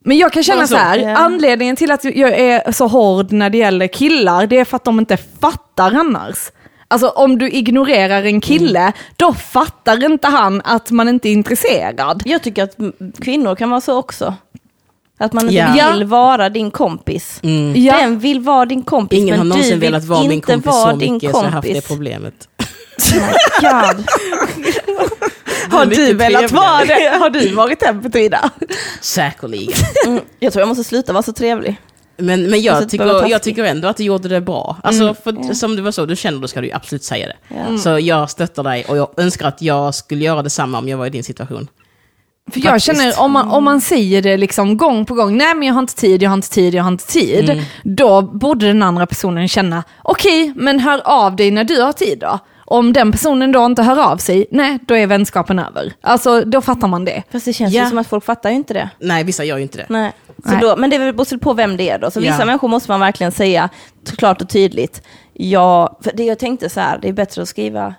Men jag kan känna Bara så. här, anledningen till att jag är så hård när det gäller killar, det är för att de inte fattar annars. Alltså om du ignorerar en kille, Mm. då fattar inte han att man inte är intresserad. Jag tycker att kvinnor kan vara så också. Att man inte Ja. vill vara din kompis. Ja. Den vill vara din kompis, Ingen men har någonsin du vill velat vara min kompis vara så mycket så jag har haft det kompis. problemet. Oh my God. Har du velat vara det? Har du varit den Petrina? Säkerligen. Mm, jag tror jag måste sluta vara så trevlig. Men, men jag, Alltså, var tycker, jag tycker ändå att du gjorde det bra. Alltså, för, Som det var så, du känner då ska du absolut säga det. Ja. Så jag stöttar dig och jag önskar att jag skulle göra detsamma om jag var i din situation. För jag Faktiskt. känner, om man, om man säger det liksom gång på gång, nej men jag har inte tid, jag har inte tid, jag har inte tid. Mm. Då borde den andra personen känna, okej, men hör av dig när du har tid då. Om den personen då inte hör av sig, nej, då är vänskapen över. Alltså, då fattar man det. Fast det känns Ja. ju som att folk fattar ju inte det. Nej, vissa gör ju inte det. Nej. Så Nej. Då, men det beror på vem det är då. Så vissa Ja. människor måste man verkligen säga t- klart och tydligt. Ja, för det jag tänkte så här, det är bättre att skriva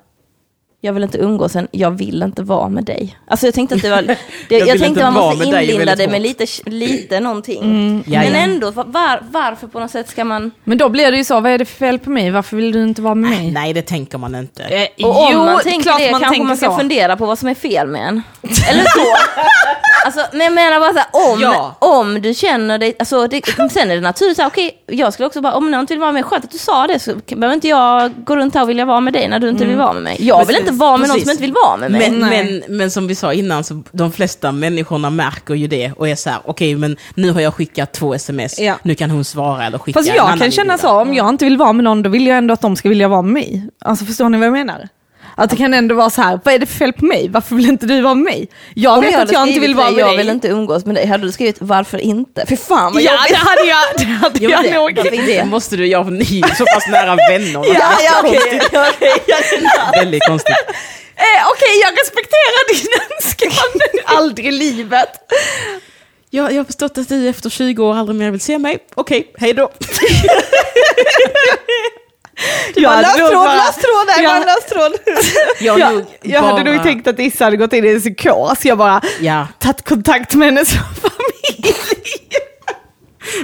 jag vill inte umgås än, jag vill inte vara med dig. Alltså jag tänkte att det var, det, jag, vill tänkte man måste med inlinda det med lite, lite någonting. Ja, Men ändå, var, varför på något sätt ska man... Men då blir det ju så, vad är det för fel på mig? Varför vill du inte vara med mig? Nej, det tänker man inte. Eh, Och om jo, man tänker klart det man kanske tänker man ska så. fundera på vad som är fel med en. Eller så. Alltså, men jag menar bara så här, om, Ja. om du känner dig, alltså, det, sen är det naturligt så här, okej, jag skulle också bara, om någon inte vill vara med, skönt att du sa det, så behöver inte jag gå runt här och vilja vara med dig när du inte vill vara med mig. Jag vill Precis, inte vara med någon som inte vill vara med mig. Men, men, men som vi sa innan, så de flesta människorna märker ju det och är så här, okej men nu har jag skickat två sms, Ja. nu kan hon svara eller skicka Fast en jag annan kan känna inbjudan. så, om jag inte vill vara med någon, då vill jag ändå att de ska vilja vara med mig. Alltså förstår ni vad jag menar? Att det kan ändå vara så här, vad är det för fel på mig? Varför vill inte du vara med mig? Jag Om vet jag att jag inte vill vara det, med jag dig. vill inte umgås med dig, hade du skrivit varför inte? Fy fan vad Ja, jobbigt. det hade jag, det hade Jo, jag det- nog. Då måste du, jag ni är så pass nära vänner. Ja, ja, okej. jag Väldigt konstigt. Eh, Okej, jag respekterar din önskan. Aldrig i livet. Jag, jag har förstått att du efter 20 år aldrig mer vill se mig. Okej, hej då. Jag Bara hade lös tråd, bara- lös tråd där, Ja. bara lös tråd. Jag, Jag, jag hade bara- nog tänkt att Issa hade gått in i en psykos. Jag bara Ja, tagit kontakt med hennes familj.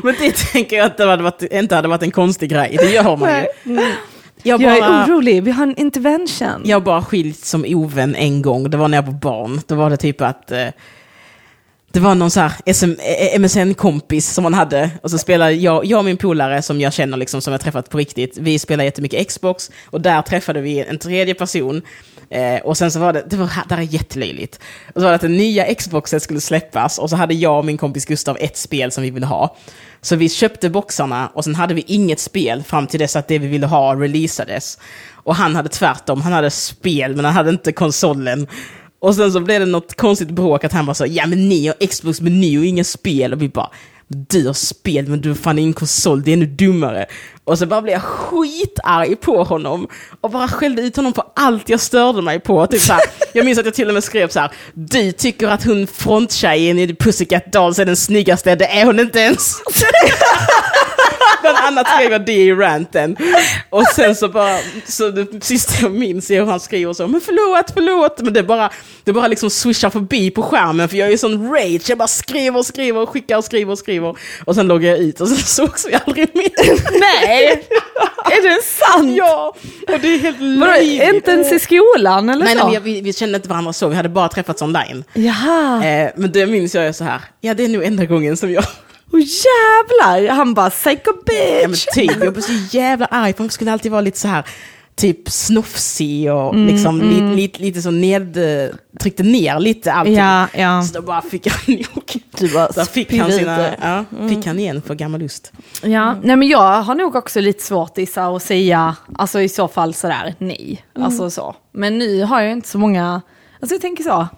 men det tänker jag att det hade varit, inte hade varit en konstig grej. Det gör man ju. Nej. Jag, Jag bara, är orolig, vi har en intervention. jag har bara skilt som ovän en gång. Det var när jag var barn. Då var det typ att eh, det var någon så här SM, eh, MSN-kompis som man hade. Och så spelade jag, jag och min polare som jag känner, liksom, som jag träffat på riktigt. Vi spelade jättemycket Xbox och där träffade vi en tredje person. Eh, och sen så var det, det var det här är jättelöjligt. Och så var det att den nya Xboxet skulle släppas och så hade jag och min kompis Gustav ett spel som vi ville ha. Så vi köpte boxarna och sen hade vi inget spel fram till dess att det vi ville ha releasades. Och han hade tvärtom, han hade spel men han hade inte konsolen. Och sen så blev det något konstigt bråk att han bara så, ja men ni har Xbox men ni har inga spel. Och vi bara, du har spel men du har fan ingen konsol, det är ännu dummare. Och så bara blev jag skitarg på honom och bara skällde ut honom på allt jag störde mig på. Typ så här, jag minns att jag till och med skrev så här, du tycker att hon fronttjejen i Pussycat Dolls är den snyggaste, det är hon inte ens. Bland annat skrev jag det i ranten. Och sen så bara, så det sista jag minns är hur han skriver så, men förlåt, förlåt. Men det bara, det bara liksom swishar förbi på skärmen för jag är sån rage. Jag bara skriver och skriver och skickar och skriver och skriver. Och sen loggar jag ut och sen sågs vi aldrig mer. Nej! är det sant? Ja, och det är helt löjligt. inte ens i skolan eller Nej, så? nej, vi, vi, kände inte varandra så, vi hade bara träffats online. Jaha. Eh, men det minns jag så här, ja det är nog enda gången som jag Åh jävlar! Han bara psycho Ja, bitch. typ, jag blev så jävla arg för hon skulle alltid vara lite så här typ snofsig och Mm, liksom Lite, lite, lite så ned, tryckte ner lite allting. Ja, ja. Så då bara fick han nog. Du bara Så fick han, sina, ja, fick han igen för gammal lust. ja. Nej men jag har nog också lite svårt Issa att säga, alltså i så fall sådär nej. Alltså så. Men nu har jag inte så många, alltså jag tänker så.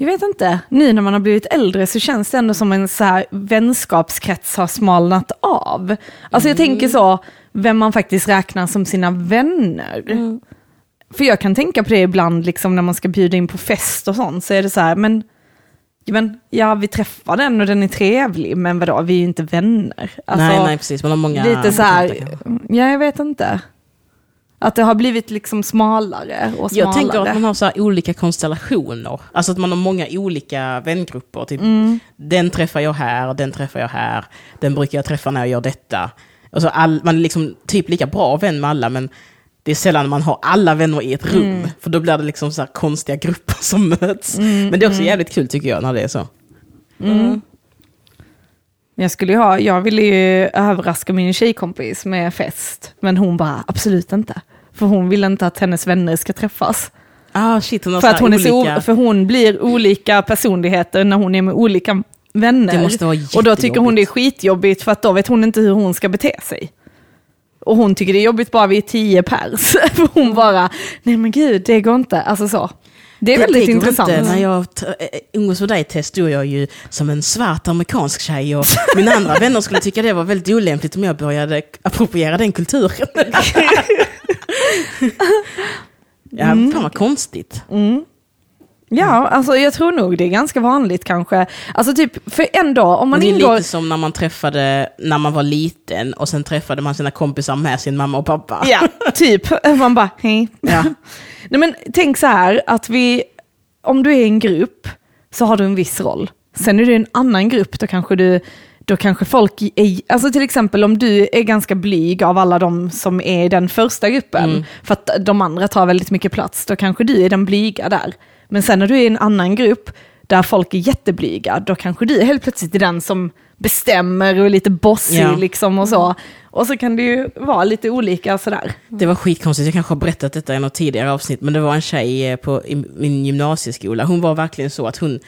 Jag vet inte, nu när man har blivit äldre så känns det ändå som en så här vänskapskrets har smalnat av. Alltså jag tänker så, vem man faktiskt räknar som sina vänner. För jag kan tänka på det ibland, liksom när man ska bjuda in på fest och sånt, så är det så här, men, ja, men ja, vi träffar den och den är trevlig, men vadå, vi är ju inte vänner. Alltså, nej, nej, precis. Man har många lite så här, ja jag vet inte. Att det har blivit liksom smalare och smalare. Jag tänker att man har så här olika konstellationer. Alltså att man har många olika vängrupper. Typ, Mm. Den träffar jag här, den träffar jag här, den brukar jag träffa när jag gör detta. Alltså all, man är liksom typ lika bra vän med alla, men det är sällan man har alla vänner i ett rum. Mm. För då blir det liksom så här konstiga grupper som möts. Men det är också jävligt kul tycker jag när det är så. Jag skulle ju ha, jag ville ju överraska min tjejkompis med fest, men hon bara absolut inte. För hon vill inte att hennes vänner ska träffas. Ah shit, hon För att hon, är så, för hon blir olika personligheter när hon är med olika vänner. Och då tycker hon det är skitjobbigt för att då vet hon inte hur hon ska bete sig. Och hon tycker det är jobbigt bara vi är tio pers. För hon bara, nej men gud det går inte. Alltså så. Det är väldigt går intressant. Inte. När jag äh, umgås med dig Tess, stod jag ju som en svart amerikansk tjej och mina andra vänner skulle tycka det var väldigt olämpligt om jag började appropriera den kulturen. ja, fan vad konstigt. Ja, alltså jag tror nog det är ganska vanligt kanske. Alltså typ, för en dag, om man det är ingår... lite som när man träffade, när man var liten och sen träffade man sina kompisar med sin mamma och pappa. Ja, typ. Man bara, hej. Ja. Nej men tänk så här, att vi, om du är i en grupp så har du en viss roll. Sen är du i en annan grupp, då kanske du då kanske folk är, alltså till exempel om du är ganska blyg av alla de som är i den första gruppen, Mm. för att de andra tar väldigt mycket plats, då kanske du är den blyga där. Men sen när du är i en annan grupp där folk är jätteblyga, då kanske du helt plötsligt är den som bestämmer och är lite bossig Ja. liksom och så. Och så kan det ju vara lite olika sådär. Det var skitkonstigt, jag kanske har berättat detta i något tidigare avsnitt, men det var en tjej eh, på min gymnasieskola. Hon var verkligen så att hon,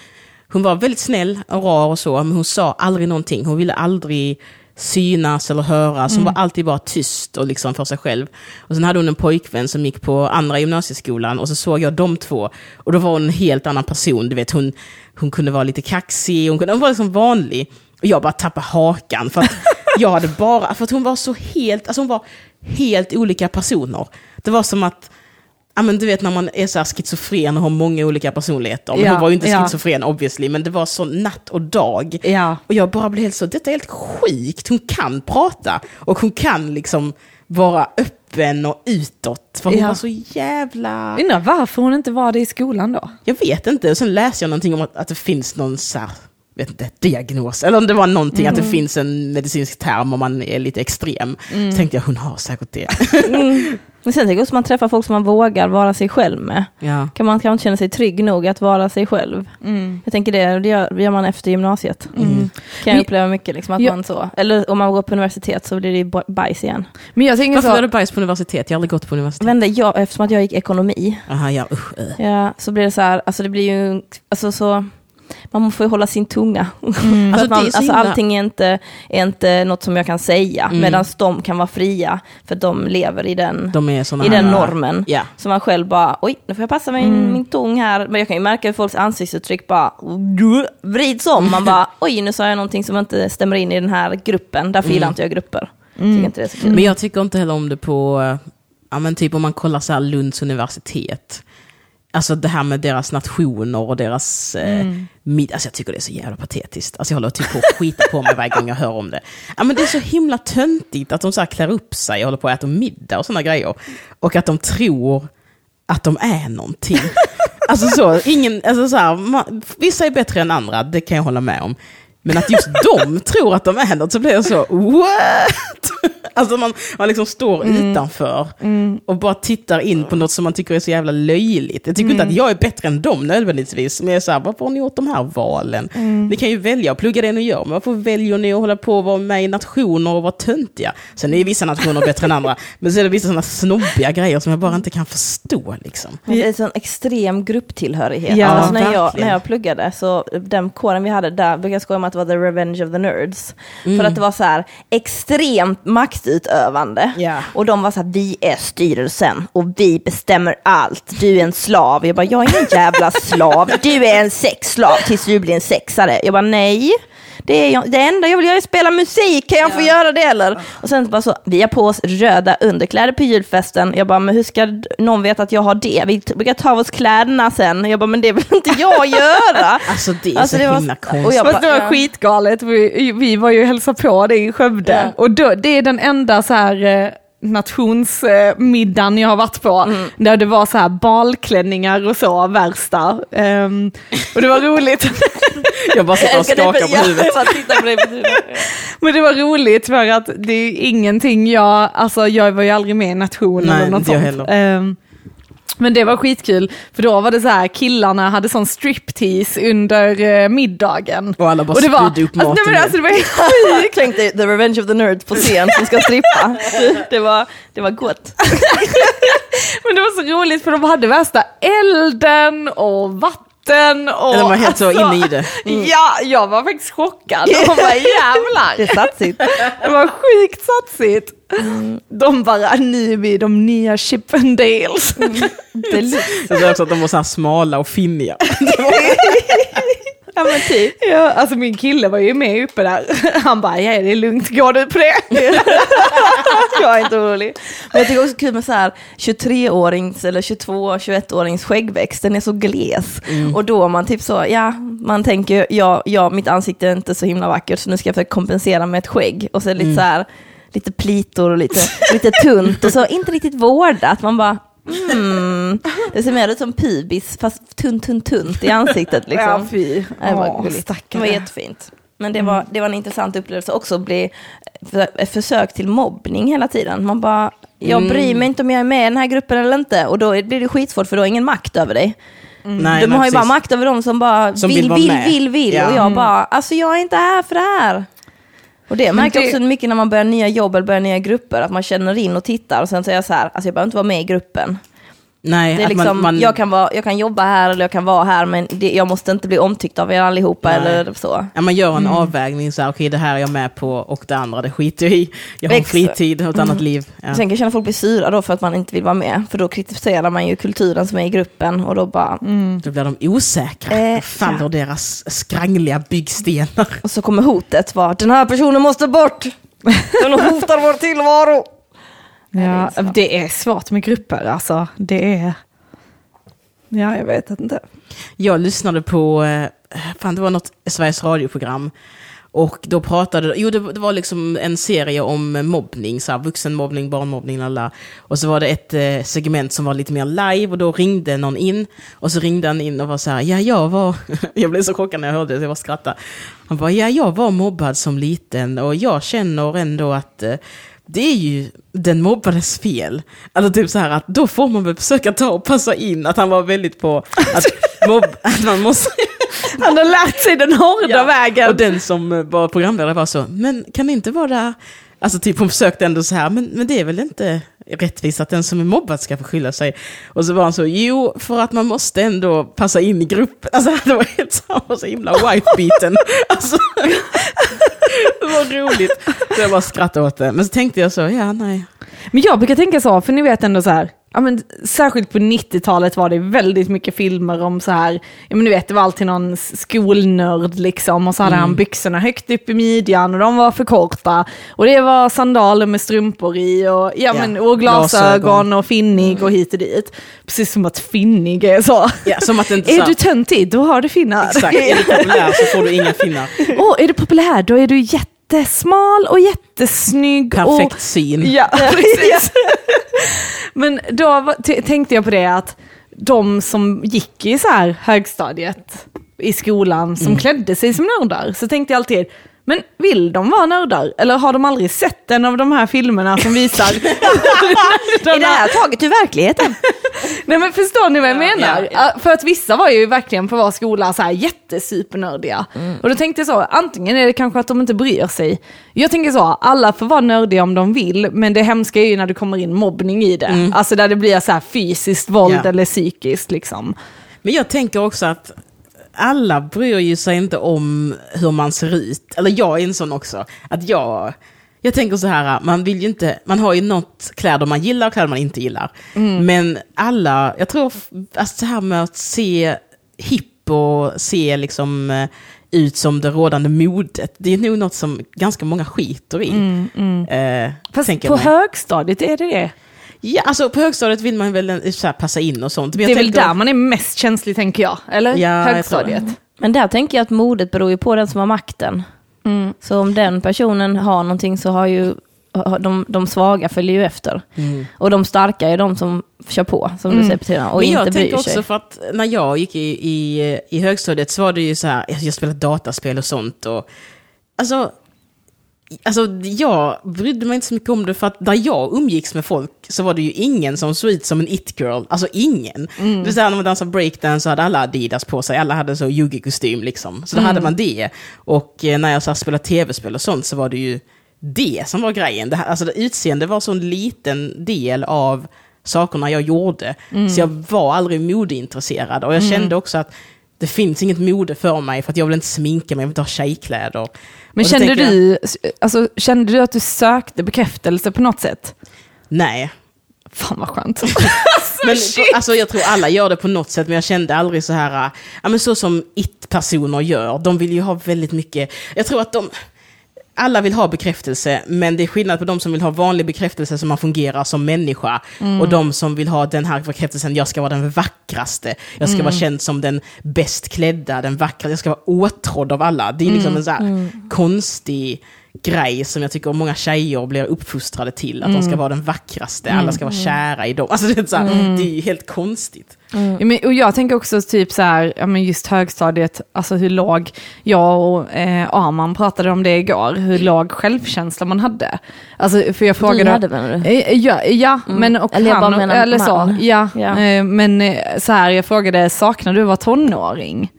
hon var väldigt snäll och rar och så, men hon sa aldrig någonting. Hon ville aldrig synas eller höras. Hon var alltid bara tyst och liksom för sig själv. Och sen hade hon en pojkvän som gick på andra gymnasieskolan och så såg jag de två. Och då var hon en helt annan person. Du vet, hon, hon kunde vara lite kaxig, hon, kunde, hon var liksom vanlig. Och jag bara tappade hakan för att jag hade bara, för att hon var så helt, alltså hon var helt olika personer. Det var som att, ja men du vet när man är så schizofren och har många olika personligheter. Men Ja, hon var ju inte ja. schizofren obviously, men det var så natt och dag. Ja. Och jag bara blev helt så, detta är helt sjukt. Hon kan prata och hon kan liksom vara öppen och utåt. För hon Ja. var så jävla... Undrar varför hon inte var det i skolan då? Jag vet inte. Och sen läste jag någonting om att, att det finns någon så här, vet inte, diagnos. Eller om det var någonting, att det finns en medicinsk term om man är lite extrem. Så tänkte jag, hon har säkert det. Men sen tänker jag också att man träffar folk som man vågar vara sig själv med. ja. Kan man kanske inte känna sig trygg nog att vara sig själv. Jag tänker det, det gör, det gör man efter gymnasiet. Kan jag uppleva mycket, liksom, att Ja. man så. Eller om man går på universitet så blir det bajs igen. Men jag tänker Varför så, var det bajs på universitet? Jag har aldrig gått på universitet. Vända, jag, eftersom att jag gick ekonomi, Aha, ja, usch, äh. ja, så blir det så här, alltså det blir ju, alltså så, man får ju hålla sin tunga. För Alltså, man, alltså allting är inte, är inte något som jag kan säga, Mm. medan de kan vara fria, för de lever i den, De i den normen. Ja. Så man själv bara, oj, nu får jag passa min, Mm. min tång här. Men jag kan ju märka hur folks ansiktsuttryck bara vrids om. Man bara, oj, nu sa jag någonting som inte stämmer in i den här gruppen. Därför Mm. gillar inte jag grupper. Tycker inte. Men jag tycker inte heller om det på, ja men typ om man kollar så här Lunds universitet. Alltså det här med deras nationer och deras eh, mid- Alltså jag tycker det är så jävla patetiskt. Alltså jag håller typ på att skita på mig varje gång jag hör om det. Ja men det är så himla töntigt att de så här klär upp sig och håller på att äta middag och sådana grejer. Och att de tror att de är någonting. Alltså så, ingen, alltså så här, man, vissa är bättre än andra, det kan jag hålla med om. Men att just de tror att de är något så blir jag så, what? Alltså man, man liksom står utanför och bara tittar in på något som man tycker är så jävla löjligt. Jag tycker inte att jag är bättre än dem nödvändigtvis, men jag är så här, varför har ni gjort de här valen? Ni kan ju välja att plugga det ni gör, men varför väljer ni att hålla på och vara med i nationer och vara töntiga? Sen är ju vissa nationer bättre än andra, men så är det vissa sådana snobbiga grejer som jag bara inte kan förstå. Liksom. Det är en sån extrem grupptillhörighet. Ja, alltså när, jag, när jag pluggade, så den kåren vi hade, där brukade jag skoja om att det var the revenge of the nerds. För att det var så här extremt maktutövande. Ja. Och de var så här, vi är styrelsen och vi bestämmer allt. Du är en slav. Jag bara, jag är ingen jävla slav. Du är en sexslav tills du blir en sexare. Jag bara, nej. Det, är jag, det enda jag vill göra är spela musik, kan jag få göra det eller? Och sen bara så, vi har på oss röda underkläder på julfesten. Jag bara, men hur ska någon veta att jag har det? Vi brukar ta av oss kläderna sen. Jag bara, men det vill inte jag göra. Alltså det är Alltså, så det var- himla och konstigt. jag Fast det var Ja. skitgalet, vi, vi var ju hälsa på det i Skövde. Ja. Och då, det är den enda så här eh, nationsmiddagen jag har varit på, Mm. där det var så här balklänningar och så, värsta. Ehm, och det var roligt. Jag bara sitter och skakar på huvudet. Tittar på huvudet. Men det var roligt för att det är ingenting jag, alltså jag var ju aldrig med i nation Nej, eller något sånt. heller. Men det var skitkul, för då var det så här, killarna hade sån striptease under eh, middagen. Och alla bara och det var, spydde upp alltså, nej, maten. men alltså, det var helt tänkte The Revenge of the Nerds på scen som ska strippa. Det var, det var gott. Men det var så roligt för de hade värsta elden och vatten och... De var helt så inne i det. Ja, jag var faktiskt chockad. De bara Det jävlar. är satsigt. Det var sjukt satsigt. De bara, nu är vi de nya Chippendales. Deluxe. Så det är också att de var så här smala och finniga. Ja men typ. Ja, alltså min kille var ju med uppe där. Han bara, ja det är lugnt, går du på det? jag är inte orolig. Men jag tycker också kul med så här 23-årings eller 22-21-årings skäggväxt, den är så gles. Mm. Och då man typ så, ja, man tänker, ja, ja, mitt ansikte är inte så himla vackert så nu ska jag försöka kompensera med ett skägg. Och så lite Mm. så här, lite plitor och lite, lite tunt och så inte riktigt vårdat. Man bara, mm. Det ser mer ut som pubis, fast tunt, tunt, tunt i ansiktet liksom. Ja, fy. Det var, Åh, det var jättefint. Men det var, det var en intressant upplevelse också att bli ett försök till mobbning hela tiden. Man bara, jag Mm. bryr mig inte om jag är med i den här gruppen eller inte. Och då blir det skitsvårt för då har ingen makt över dig. Nej, de har ju precis. bara makt över de som bara Som vill, vill vill, vill, vill. Ja. Och jag bara, alltså jag är inte här för det här. Och det märker jag det- också mycket när man börjar nya jobb eller börjar nya grupper, att man känner in och tittar och sen är jag så här, alltså jag behöver inte vara med i gruppen. Nej, Det är liksom, man, man, jag, kan vara, jag kan jobba här eller jag kan vara här, men det, jag måste inte bli omtyckt av er allihopa Nej. eller så. ja, man gör en Mm. avvägning, så här, okej det här är jag med på och det andra det skiter jag i. Jag har Exakt. fritid och ett annat liv. Ja. Sen kan jag känna folk blir sura då för att man inte vill vara med, för då kritiserar man ju kulturen som är i gruppen och då bara, Då blir de osäkra, Eh, faller deras skrangliga byggstenar. och så kommer hotet vara, den här personen måste bort! Den hotar vår tillvaro! Ja, det är det är svårt med grupper alltså. Det är... Ja, jag vet inte. Jag lyssnade på, eh, fan det var något Sveriges Radio-program. Och då pratade, jo det, det var liksom en serie om mobbning, så här, vuxenmobbning, barnmobbning, alla. Och så var det ett eh, segment som var lite mer live och då ringde någon in. Och så ringde han in och var så här, ja jag var, jag blev så chockad när jag hörde det, så jag var skratta. Han bara, ja jag var mobbad som liten och jag känner ändå att eh, det är ju den mobbades fel. Alltså typ så här att då får man väl försöka ta och passa in att han var väldigt på att, mobb, att man måste... Han har lärt sig den hårda Ja, vägen. Och den som eh, var programledare var så, men kan det inte vara... Alltså typ hon försökte ändå så här, men, men det är väl inte rättvist att den som är mobbad ska få skylla sig. Och så var han så, jo, för att man måste ändå passa in i gruppen. Alltså det var helt så, var så himla wife-beaten. Alltså, det var roligt. Så jag bara skrattade åt det. Men så tänkte jag så, ja nej. Men jag brukar tänka så, för ni vet ändå så här, ja, men, särskilt på 90-talet var det väldigt mycket filmer om så här, ja, men ni vet det var alltid någon skolnörd liksom och så hade han byxorna högt upp i midjan och de var för korta. Och det var sandaler med strumpor i och, ja, men, och glasögon, glasögon. och finnig och hit och dit. Precis som att finnig är så. Ja, som att inte Är så, du töntig, då har du finnar. Exakt, är du populär så får du inga finnar. Åh, är du populär, då är du jättesmal och jättesnygg. och, Perfekt syn. Ja, precis. Men då tänkte jag på det att de som gick i så här högstadiet i skolan som klädde sig som nördar, så tänkte jag alltid, men vill de vara nördar? Eller har de aldrig sett en av de här filmerna som visar... Är det här taget ur verkligheten? Nej men förstår ni vad jag menar? ja, ja. För att vissa var ju verkligen på vår skola så här jättesupernördiga. Och då tänkte jag så, antingen är det kanske att de inte bryr sig. Jag tänker så, alla får vara nördiga om de vill, men det hemska är ju när det kommer in mobbning i det. Alltså där det blir så här fysiskt våld eller psykiskt liksom. Men jag tänker också att alla bryr ju sig inte om hur man ser ut. Eller jag är en sån också. Att jag, jag tänker så här, man vill ju inte, man har ju något kläder man gillar och kläder man inte gillar. Men alla, jag tror, alltså det här med att se hipp och se liksom eh, ut som det rådande modet, det är nog något som ganska många skiter i. Eh, Fast på mig. högstadiet är det det. Ja, alltså på högstadiet vill man väl så här, passa in och sånt. Men jag Det är väl där man är mest känslig tänker jag, eller? Ja, jag Högstadiet. det. Men där tänker jag att modet beror ju på den som har makten. Så om den personen har någonting så har ju de, de svaga följer ju efter. Och de starka är de som kör på, som du säger Petina, och Men inte jag bryr tänker också sig. för att när jag gick i, i, i högstadiet så var det ju så här, jag, jag spelade dataspel och sånt och alltså, alltså jag brydde mig inte så mycket om det för att där jag umgicks med folk så var det ju ingen som såg ut som en it-girl, alltså ingen. Det vill säga när man dansade breakdance så hade alla Adidas på sig, alla hade så Yugi-kostym liksom. Så då hade man det. Och eh, när jag så spelade tv-spel och sånt så var det ju det som var grejen. Det, här, alltså det utseende var så en liten del av sakerna jag gjorde. Så jag var aldrig modeintresserad. Och jag kände också att det finns inget mode för mig för att jag vill inte sminka mig, jag vill inte ha tjejkläder. Men kände jag- du, alltså, kände du att du sökte bekräftelse på något sätt? Nej. Fan vad skönt. Men alltså, jag tror alla gör det på något sätt, men jag kände aldrig så här, ja men så som it-personer gör. De vill ju ha väldigt mycket, jag tror att de, alla vill ha bekräftelse, men det är skillnad på de som vill ha vanlig bekräftelse som man fungerar som människa, Mm. och de som vill ha den här bekräftelsen, jag ska vara den vackraste, jag ska Mm. vara känd som den bäst klädda, den vackraste, jag ska vara åtrådd av alla. Det är liksom Mm. en så här konstig grej som jag tycker många tjejer blir uppfostrade till, att de ska vara den vackraste, alla ska vara kära i dem. Alltså det, är så här, det är ju helt konstigt. Ja, men, och jag tänker också typ så här, ja, men just högstadiet, alltså hur låg, jag och eh, Arman pratade om det igår, hur låg självkänsla man hade. Alltså för jag frågade... hade, menar du? Eh, Ja, ja men och Eller han, eller så, man. ja. Ja. Eh, men eh, så här, jag frågade, saknar du att vara tonåring?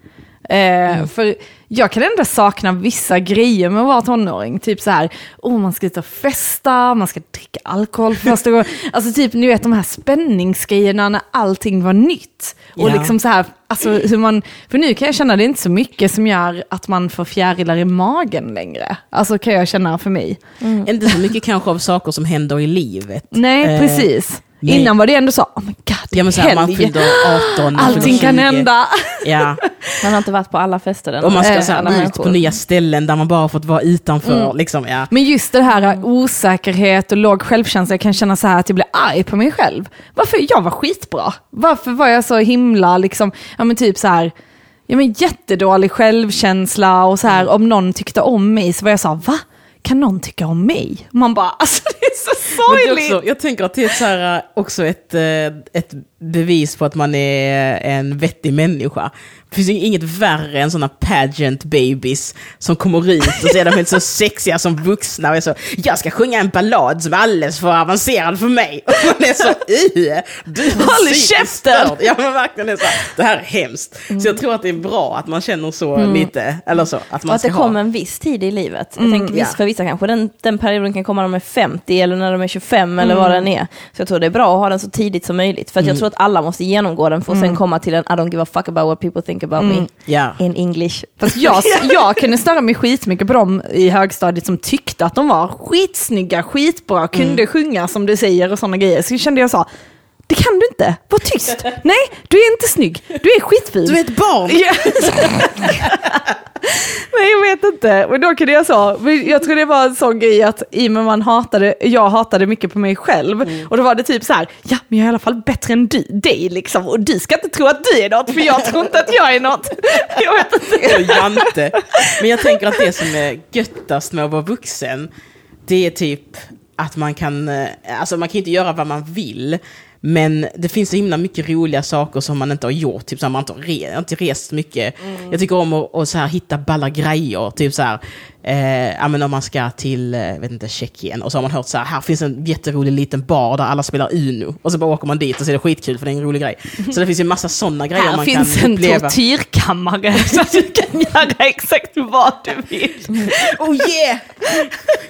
Eh, För jag kan ändå sakna vissa grejer med att vara tonåring. Typ så här, oh, man ska ut och festa, man ska dricka alkohol för första gången. Alltså typ, ni vet de här spänningsgrejerna när allting var nytt. Och Ja. liksom så här, alltså hur man, för nu kan jag känna det är inte så mycket som gör att man får fjärilar i magen längre. Alltså kan jag känna för mig. Inte så mycket kanske av saker som händer i livet. Nej, Eh, precis. nej. Innan var det ändå så, oh my god, Ja men så här, man helg. fyller 18, man Allting kan 20. hända. Ja, Man har inte varit på alla fester än. och man ska Eh, så här, ut på nya ställen där man bara fått vara utanför. Liksom, ja. Men just det här osäkerhet och låg självkänsla, jag kan känna så här att jag blir arg på mig själv. Varför? Jag var skitbra. Varför var jag så himla, liksom, ja men typ så här, ja men jättedålig självkänsla och så här, om någon tyckte om mig så var jag så här, va? Kan någon tycka om mig? Man bara, alltså det är så sorgligt. jag tänker att det är så här, äh, också ett, ett bevis på att man är en vettig människa. Det finns ju inget värre än sådana pageant babies som kommer ut och så är de helt så sexiga som vuxna och är så jag ska sjunga en ballad som är alldeles för avancerad för mig. Och man är så uh, du Håll käften! Ja men verkligen är så här, det här är hemskt. Så jag tror att det är bra att man känner så lite, eller så, att Och man att det ska ha. kommer en viss tid i livet. Jag tänker, visst, för vissa kanske den, den perioden kan komma när de är 50 eller när de är 25 eller vad den är. Så jag tror det är bra att ha den så tidigt som möjligt. För jag tror att alla måste genomgå den för att sen komma till en I don't give a fuck about what people think about me. Ja. In English. Fast jag, jag kunde störa mig skitmycket på dem i högstadiet som tyckte att de var skitsnygga, skitbra, kunde sjunga som du säger och sådana grejer. Så kände jag så, det kan du inte, var tyst. Nej, du är inte snygg, du är skitfin. Du är ett barn! Nej jag vet inte, men då kunde jag så, men jag tror det var en sån grej att i med man hatade, jag hatade mycket på mig själv och då var det typ så här, ja men jag är i alla fall bättre än du, dig liksom och du ska inte tro att du är något för jag tror inte att jag är något. Jag vet inte. och Jante. Men jag tänker att det som är göttast med att vara vuxen, det är typ att man kan, eh, alltså man kan inte göra vad man vill, men det finns så himla mycket roliga saker som man inte har gjort, typ så här, man har inte, re, inte rest mycket. Jag tycker om att, att så här, hitta balla grejer, typ så här, eh, ja men om man ska till, eh, vet inte, Tjeckien och så har man hört så här, här finns en jätterolig liten bar där alla spelar Uno. Och så bara åker man dit och så är det skitkul för det är en rolig grej. Så det finns ju massa sådana grejer Här man finns kan en uppleva. tortyrkammare så att du kan göra exakt vad du vill. Oh yeah!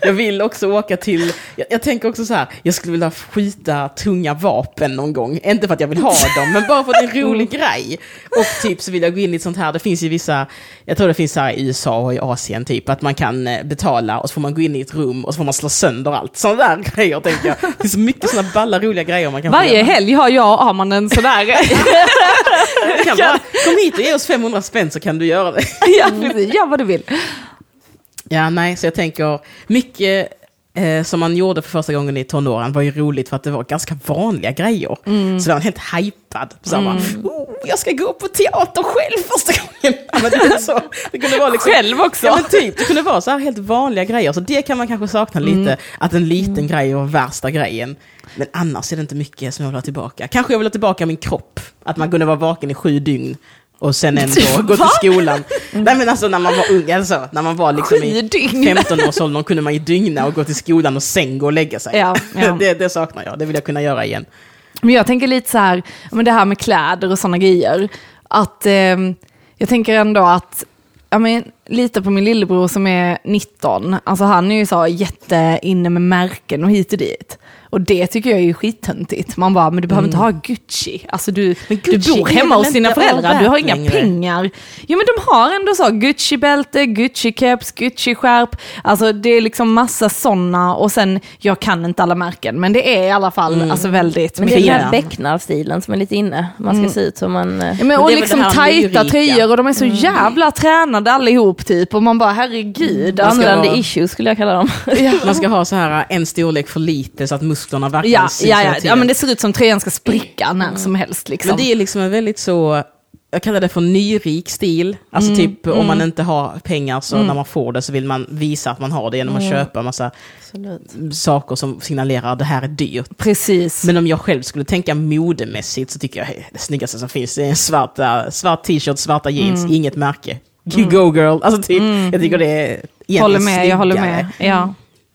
Jag vill också åka till, jag, jag tänker också så här, jag skulle vilja skjuta tunga vapen någon gång. Inte för att jag vill ha dem, men bara för att det är en rolig grej. Och typ så vill jag gå in i ett sånt här, det finns ju vissa, jag tror det finns så här i USA och i Asien typ, att man kan eh, betala och så får man gå in i ett rum och så får man slå sönder allt. Sådana där grejer tänker jag. Det finns så mycket sådana balla roliga grejer man kan Varje göra. helg har jag och Arman en sådär. Kan bara, kom hit och ge oss 500 spänn så kan du göra det. ja, precis. Gör vad du vill. Ja, nej, så jag tänker mycket eh, som man gjorde för första gången i tonåren var ju roligt för att det var ganska vanliga grejer. Så var man helt hypad. Så mm. oh, jag ska gå på teater själv första gången. Ja, men det, så, det kunde vara liksom, Själv också. Ja, men typ, det kunde vara så här helt vanliga grejer. Så det kan man kanske sakna lite, att en liten grej var värsta grejen. Men annars är det inte mycket som jag vill ha tillbaka. Kanske jag vill ha tillbaka min kropp. Att man kunde vara vaken i sju dygn. Och sen ändå gå till skolan. Nej men alltså när man var ung, alltså, när man var liksom i dygn. 15-årsåldern kunde man ju dygna och gå till skolan och sen gå och lägga sig. Ja, ja. Det, det saknar jag, det vill jag kunna göra igen. Men jag tänker lite så här, men det här med kläder och sådana grejer. Att eh, jag tänker ändå att, ja, men, lite på min lillebror som är 19, alltså han är ju så jätte inne med märken och hit och dit. Och det tycker jag är ju skittöntigt. Man bara, men du behöver inte ha Gucci. Alltså du, Men du Gucci bor hemma hos dina föräldrar, du har inga längre? pengar. Jo men de har ändå så, Gucci-bälte, Gucci-keps, Gucci-skärp. Alltså det är liksom massa sådana och sen, jag kan inte alla märken, men det är i alla fall alltså väldigt Men det är den här becknarstilen som är lite inne. Man ska se ut som man... eh, Ja, men, och är väl liksom tajta tröjor och de är så jävla tränade allihop typ och man bara herregud. Ska Vandrande vara- issues skulle jag kalla dem. Man ska ha så här en storlek för lite så att musklerna verkligen Ja, syns ja, hela ja, tiden. ja, men det ser ut som tröjan ska spricka när som helst. Liksom. Men det är liksom en väldigt så, jag kallar det för nyrik stil. Alltså Mm, typ om man inte har pengar så när man får det så vill man visa att man har det genom att Mm. köpa massa Absolut. saker som signalerar att det här är dyrt. Precis. Men om jag själv skulle tänka modemässigt så tycker jag det snyggaste som finns är en svart, äh, svart t-shirt, svarta jeans, Mm. inget märke. You go girl! Alltså typ, jag tycker det är håller med, jag håller snyggare. med. Ja.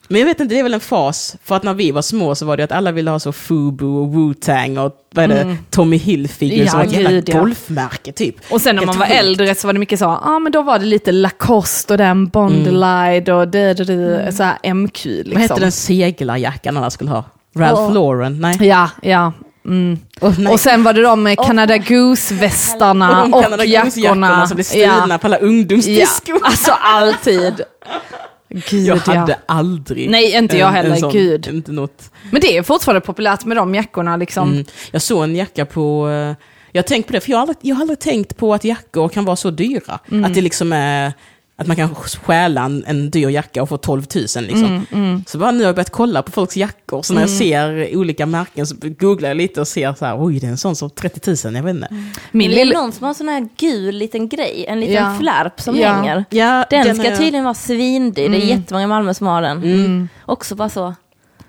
Men jag vet inte, det är väl en fas. För att när vi var små så var det att alla ville ha så Fubu och Wu-Tang och vad är det, Tommy Hilfiger Mm. Ja, som var ett jävla ja. golfmärke typ. Och sen när man var sjukt. äldre så var det mycket så, ja ah, men då var det lite Lacoste och den Bondlide och det, det, det, så här MQ liksom. Vad hette den seglarjackan alla skulle ha? Ralph Åh. Lauren? Nej. Ja, ja. Mm. Oh. Och sen var det de med Canada Goose-västarna och och, Canada Goose-jackorna jackorna. som blev stulna på alla ja. ungdomsdisco. Alltså alltid. Gud Jag hade ja. aldrig Nej, inte jag en- en heller, sån- gud. Inte något. Men det är fortfarande populärt med de jackorna liksom. Mm. Jag såg en jacka på... eh, Jag har tänkt på det, för jag har aldrig, jag har aldrig tänkt på att jackor kan vara så dyra. Mm. Att det liksom är... Att man kan stjäla en, en dyr jacka och få 12 000 liksom. Mm, Så bara nu har jag börjat kolla på folks jackor, så när jag ser olika märken så googlar jag lite och ser så här, oj det är en sån som 30 000, jag vet inte. Min det är någon som har en sån här gul liten grej, en liten Ja. flärp som Ja. hänger. Ja, Den, har ska jag- tydligen vara svindyr, det är jättemånga i Malmö som har den. Mm. Också bara så.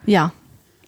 Ja.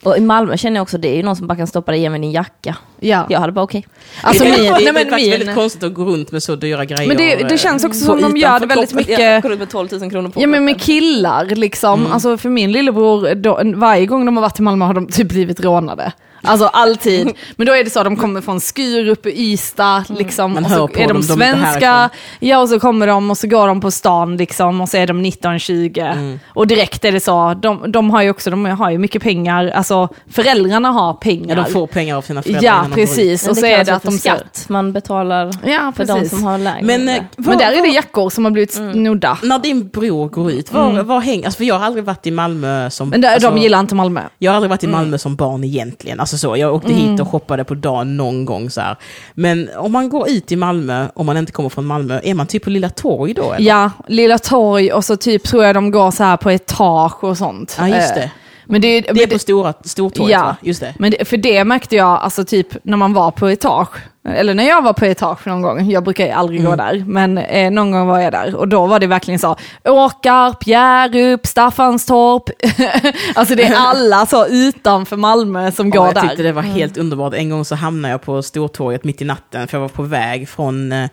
Och i Malmö känner jag också, det är ju någon som bara kan stoppa det i med din jacka. Ja. Jag hade bara okej. Alltså det, är, min, det, nej, är men faktiskt väldigt min, konstigt att gå runt med så dyra grejer. men det, det eh, känns också som de gör det väldigt mycket... går ut med 12 000 kronor på Ja men med killar liksom. Mm. Alltså för min lillebror, då, varje gång de har varit i Malmö har de typ blivit rånade. Alltså alltid. Men då är det så att de kommer från Skurup, Ystad, liksom. Man och så är de svenska. Ja och så kommer de och så går de på stan liksom och så är de 19-20. Och direkt är det så, de, de har ju också, de har ju mycket pengar, alltså föräldrarna har pengar. Ja, de får pengar av sina föräldrar. Ja, precis. Och så är det att de skatt. Man betalar Ja, för de som har lägre. Men, eh, Men där är det jackor som har blivit snodda. När din bror går ut, var, var hänger... Alltså för jag har aldrig varit i Malmö som... Men där, alltså, de gillar inte Malmö. Jag har aldrig varit i Malmö som barn egentligen. Alltså så, jag åkte hit och shoppade på dagen någon gång så här. Men om man går ut i Malmö, om man inte kommer från Malmö, är man typ på Lilla Torg då? Eller? Ja, Lilla Torg och så typ tror jag de går så här på etage och sånt. Ja, just Eh, det. Men det, Det är på stora, Stortorget Ja. va? Just det. Men det, för det märkte jag, alltså typ när man var på etage, eller när jag var på etage någon gång, jag brukar ju aldrig Mm. gå där, men eh, någon gång var jag där och då var det verkligen så, Åkarp, Hjärup, Staffanstorp, alltså det är alla så utanför Malmö som Ja, går jag där. tyckte det var helt underbart. En gång så hamnade jag på Stortorget mitt i natten, för jag var på väg från eh,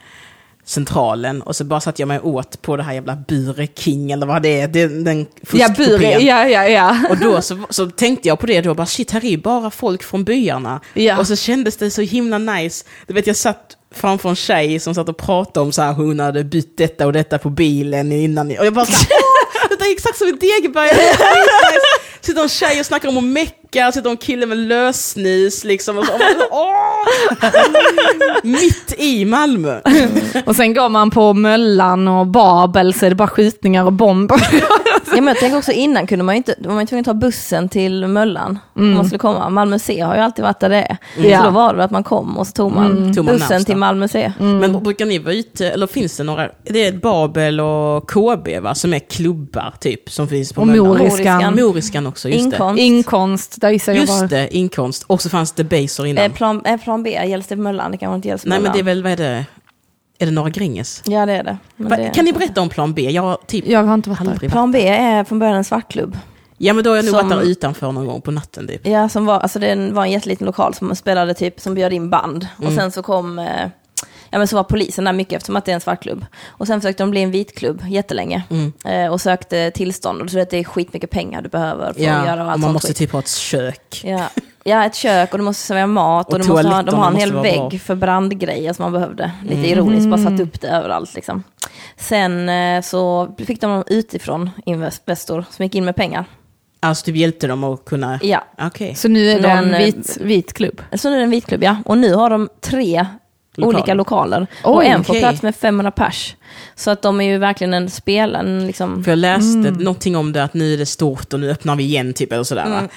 Centralen och så bara satt jag mig åt på det här jävla Bure King eller vad det är, den, den Ja. Bure, ja, ja, ja. Och då så, så tänkte jag på det då, bara shit, här är ju bara folk från byarna. Ja. Och så kändes det så himla nice. Du vet, jag satt framför en tjej som satt och pratade om så här, hon hade bytt detta och detta på bilen innan. Och jag bara så här, det är exakt som i Degeberga. Sitter en tjej och snackar om att mecka, sitter en kille med lösnis liksom. Och så, och man så, åh! Mitt i Malmö. Och sen går man på Möllan och Babel så är det bara skjutningar och bomber. Ja, men jag tänker också innan kunde man ju inte, var man ju tvungen att ta bussen till Möllan om man skulle komma. Malmö C har ju alltid varit där det är. Ja. Så då var det att man kom och så tog man Tog man bussen till Malmö C. Men brukar ni vara ute, eller finns det några, det är Babel och KB va, som är klubbar typ, som finns på Och Möllan. Moriskan. Moriskan också, just Inkomst. Inkomst, där gissar det. jag. Just det, inkomst. Och så fanns det Baser innan. Eh, plan, eh, plan B, gälls det Möllan? Det kanske inte gälls Nej Möllan. men det är väl, vad är det? Är det Norra Gränges? Ja det är det. Men Va, det... Kan ni berätta om plan B? Jag typ Jag har inte varit där. Plan B är från början en svartklubb. Ja men då har jag nog Som- varit där utanför någon gång på natten typ. Ja, som var, alltså det var en jätteliten lokal som spelade typ, som bjöd in band. Mm. Och sen så kom, eh, ja men så var polisen där mycket eftersom att det är en svartklubb. Och sen försökte de bli en vitklubb jättelänge. Mm. Eh, och sökte tillstånd. Och du vet det är skitmycket pengar du behöver för att göra Ja, allt och man måste skit. typ ha ett kök. Ja. ja, ett kök och du måste servera mat och, Och du måste ha, de har en måste hel vägg bra. Mm. för brandgrejer som man behövde. Lite ironiskt, bara satt upp det överallt liksom. Sen eh, så fick de utifrån Investor som gick in med pengar. Alltså typ hjälpte dem att kunna... Ja. Okej. Så nu är det en eh, vit, vit klubb? Så nu är det en vit klubb, ja. Och nu har de tre Lokaler. olika lokaler. och Oj, en får plats med 500 pers. Så att de är ju verkligen en spel, en liksom... För jag läste Mm. någonting om det, att nu är det stort och nu öppnar vi igen, typ, eller sådär. Va?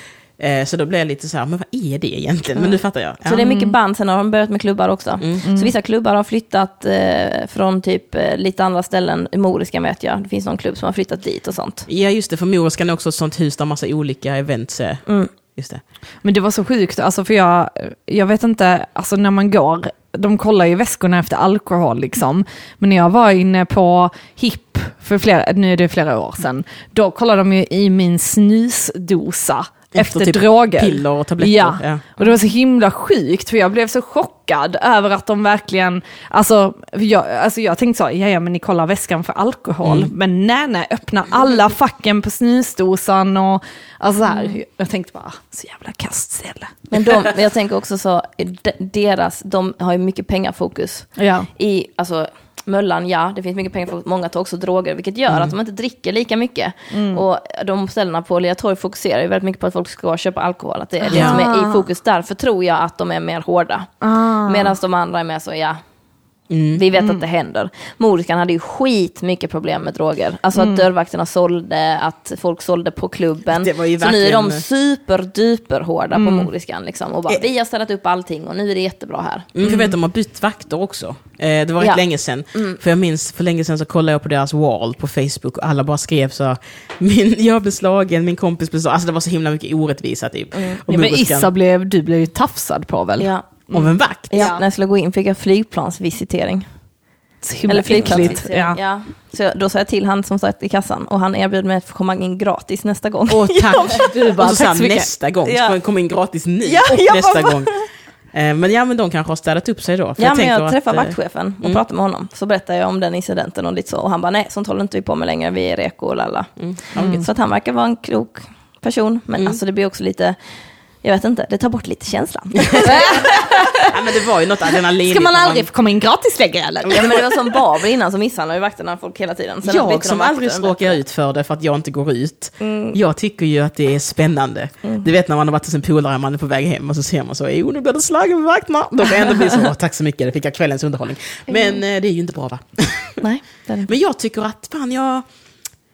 Eh, så då blev jag lite så här, men vad är det egentligen? Men nu fattar jag. Så det är mycket band, sen har de börjat med klubbar också. Så vissa klubbar har flyttat eh, från typ eh, lite andra ställen, i Moriskan vet jag, det finns någon klubb som har flyttat dit och sånt. Ja, just det, för Moriskan är också ett sånt hus där massa olika events är. Mm. Just det. Men det var så sjukt, alltså för jag, jag vet inte, alltså när man går, de kollar ju väskorna efter alkohol liksom. Men när jag var inne på HIP, för flera, nu är det flera år sedan, då kollade de ju i min snusdosa efter, typ droger. Piller och tabletter. Ja. ja. och det var så himla sjukt för jag blev så chockad över att de verkligen, alltså jag, alltså jag tänkte så, ja ja men ni kollar väskan för alkohol, Mm. men nej nej, öppna alla facken på snusdosan och alltså så här, jag tänkte bara, så jävla kastställe. Men de, jag tänker också så, de, deras, de har ju mycket pengafokus. Ja. I, alltså, Möllan, ja, det finns mycket pengar, många tar också droger, vilket gör att de inte dricker lika mycket. Och de ställena på Lilla Torg fokuserar ju väldigt mycket på att folk ska köpa alkohol, att det är det Ja. som är i fokus. Därför tror jag att de är mer hårda. Medan de andra är mer så, ja, vi vet att det händer. Moriskan hade ju skit mycket problem med droger. Alltså att dörrvakterna sålde, att folk sålde på klubben. Det var ju så nu är de verkligen- superduper hårda på Moriskan. Liksom, och bara, vi har ställt upp allting och nu är det jättebra här. Mm, för jag vet, de har bytt vakter också. Eh, det var rätt Ja. länge sedan. För jag minns, för länge sedan så kollade jag på deras wall på Facebook och alla bara skrev så min, jag blev slagen, min kompis blev slagen. Alltså det var så himla mycket orättvisa typ. Och Ja, men Issa blev, du blev ju tafsad på väl? Ja. Av en vakt? Ja, när jag skulle gå in fick jag flygplansvisitering. Så Eller flygplansvisitering. Ja. Ja. Så jag, då sa jag till han som satt i kassan och han erbjöd mig att få komma in gratis nästa gång. Åh tack! Du bara, och så sa så nästa gång, så Ja. får jag komma in gratis nu Ja, och jag nästa bara- gång. Eh, Men ja, men de kanske har städat upp sig då. För ja, men tänker jag att, träffade eh, vaktchefen och mm. pratade med honom. Så berättade jag om den incidenten och lite så. Och han bara, nej, sånt håller inte vi på med längre, vi är reko och lalla. Mm. Gud. Så att han verkar vara en klok person. Men alltså det blir också lite, jag vet inte, det tar bort lite känslan. Ja, men det var ju något adrenalin. Ska man aldrig få komma in gratis längre eller? ja, men det var som Babel innan, så misshandlade vakterna folk hela tiden. Sen Jag som aldrig råkar ut för det för att jag inte går ut. Mm. Jag tycker ju att det är spännande. Du vet när man har varit hos en polare, man är på väg hem och så ser man så, jo nu blir det slagen med vakterna. Då kan jag ändå bli så, "Åh, tack så mycket, det fick jag kvällens underhållning. Men Mm. det är ju inte bra va? Nej, det är. Men jag tycker att, fan jag...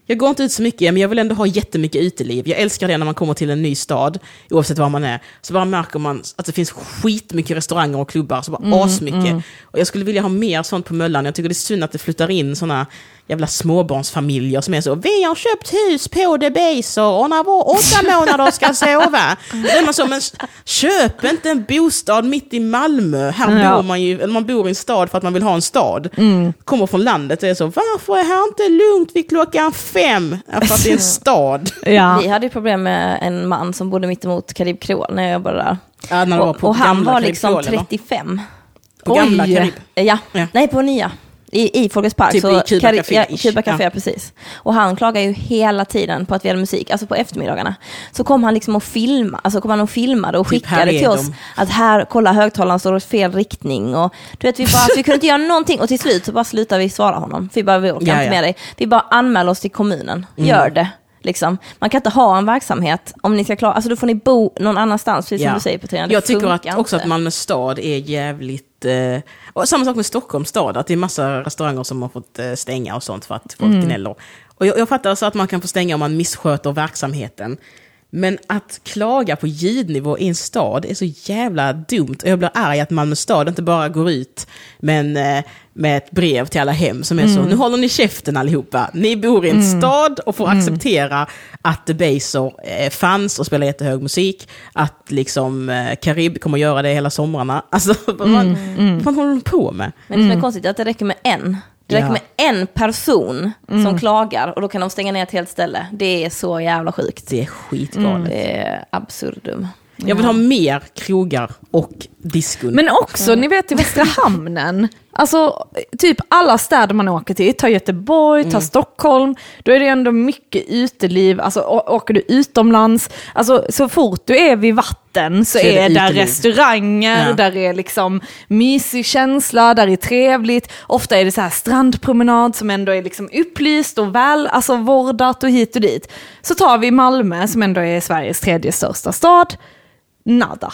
Jag går inte ut så mycket, men jag vill ändå ha jättemycket uteliv. Jag älskar det när man kommer till en ny stad, oavsett var man är. Så bara märker man att det finns skitmycket restauranger och klubbar, så bara Mm, asmycket. Och jag skulle vilja ha mer sånt på Möllan. Jag tycker det är synd att det flyttar in såna jävla småbarnsfamiljer som är så, vi har köpt hus på Debaser och när vår åtta månader ska sova. Då är man så, men köp inte en bostad mitt i Malmö. Här Ja. bor man ju, eller man bor i en stad för att man vill ha en stad. Kommer från landet och är så, varför är här inte lugnt vid klockan fem? Ja, för att det är en stad. Ja. Vi hade ju problem med en man som bodde mitt emot Karib Kreol när jag jobbade där. Ja, när det var Och, på och han var liksom Kreol, eller? 35. På gamla Oj. Karib. Ja, Ja. nej på nya. I, i Folkets Park. Typ så i Cuba Café Ja. Cuba Café, Ja. precis. Och han klagar ju hela tiden på att vi hade musik, alltså på eftermiddagarna. Så kom han liksom och filma, alltså kom han och filmade och Typ, skickade till oss de. att här, kolla högtalaren står i fel riktning. Och du vet, vi, bara, vi kunde inte göra någonting och till slut så bara slutade vi svara honom. Vi bara, vi orkar Ja, inte med dig. Vi bara anmäler oss till kommunen, Mm. gör det. Liksom. Man kan inte ha en verksamhet om ni ska klara, alltså då får ni bo någon annanstans, precis som Ja. du säger Petrina. Jag tycker att, också inte. att Malmö stad är jävligt... Eh, och samma sak med Stockholms stad, att det är massa restauranger som har fått eh, stänga och sånt för att folk Mm. gnäller. Och jag, jag fattar så att man kan få stänga om man missköter verksamheten. Men att klaga på ljudnivå i en stad är så jävla dumt. Och jag blir arg att Malmö stad inte bara går ut men, eh, med ett brev till alla hem som är Mm. så, nu håller ni käften allihopa. Ni bor i en stad och får acceptera att Debaser eh, fanns och spelar jättehög musik. Att liksom eh, Karib kommer göra det hela somrarna. Alltså, vad, vad, vad fan håller de på med? Men det som är konstigt är att det räcker med en. Det räcker Mm. Ja. med en person som klagar och då kan de stänga ner ett helt ställe. Det är så jävla sjukt. Det är skitgalet. Det är absurdum. Jag vill ha mer krogar och diskon. Men också, ni vet i Västra Hamnen, Alltså, typ alla städer man åker till, ta Göteborg, ta Mm. Stockholm, då är det ändå mycket uteliv. Alltså, åker du utomlands, alltså, så fort du är vid vatten så, Så är det är, där restauranger, Ja. där är liksom mysig känsla, där är trevligt. Ofta är det så här strandpromenad som ändå är liksom upplyst och väl alltså vårdat och hit och dit. Så tar vi Malmö som ändå är Sveriges tredje största stad. Nada.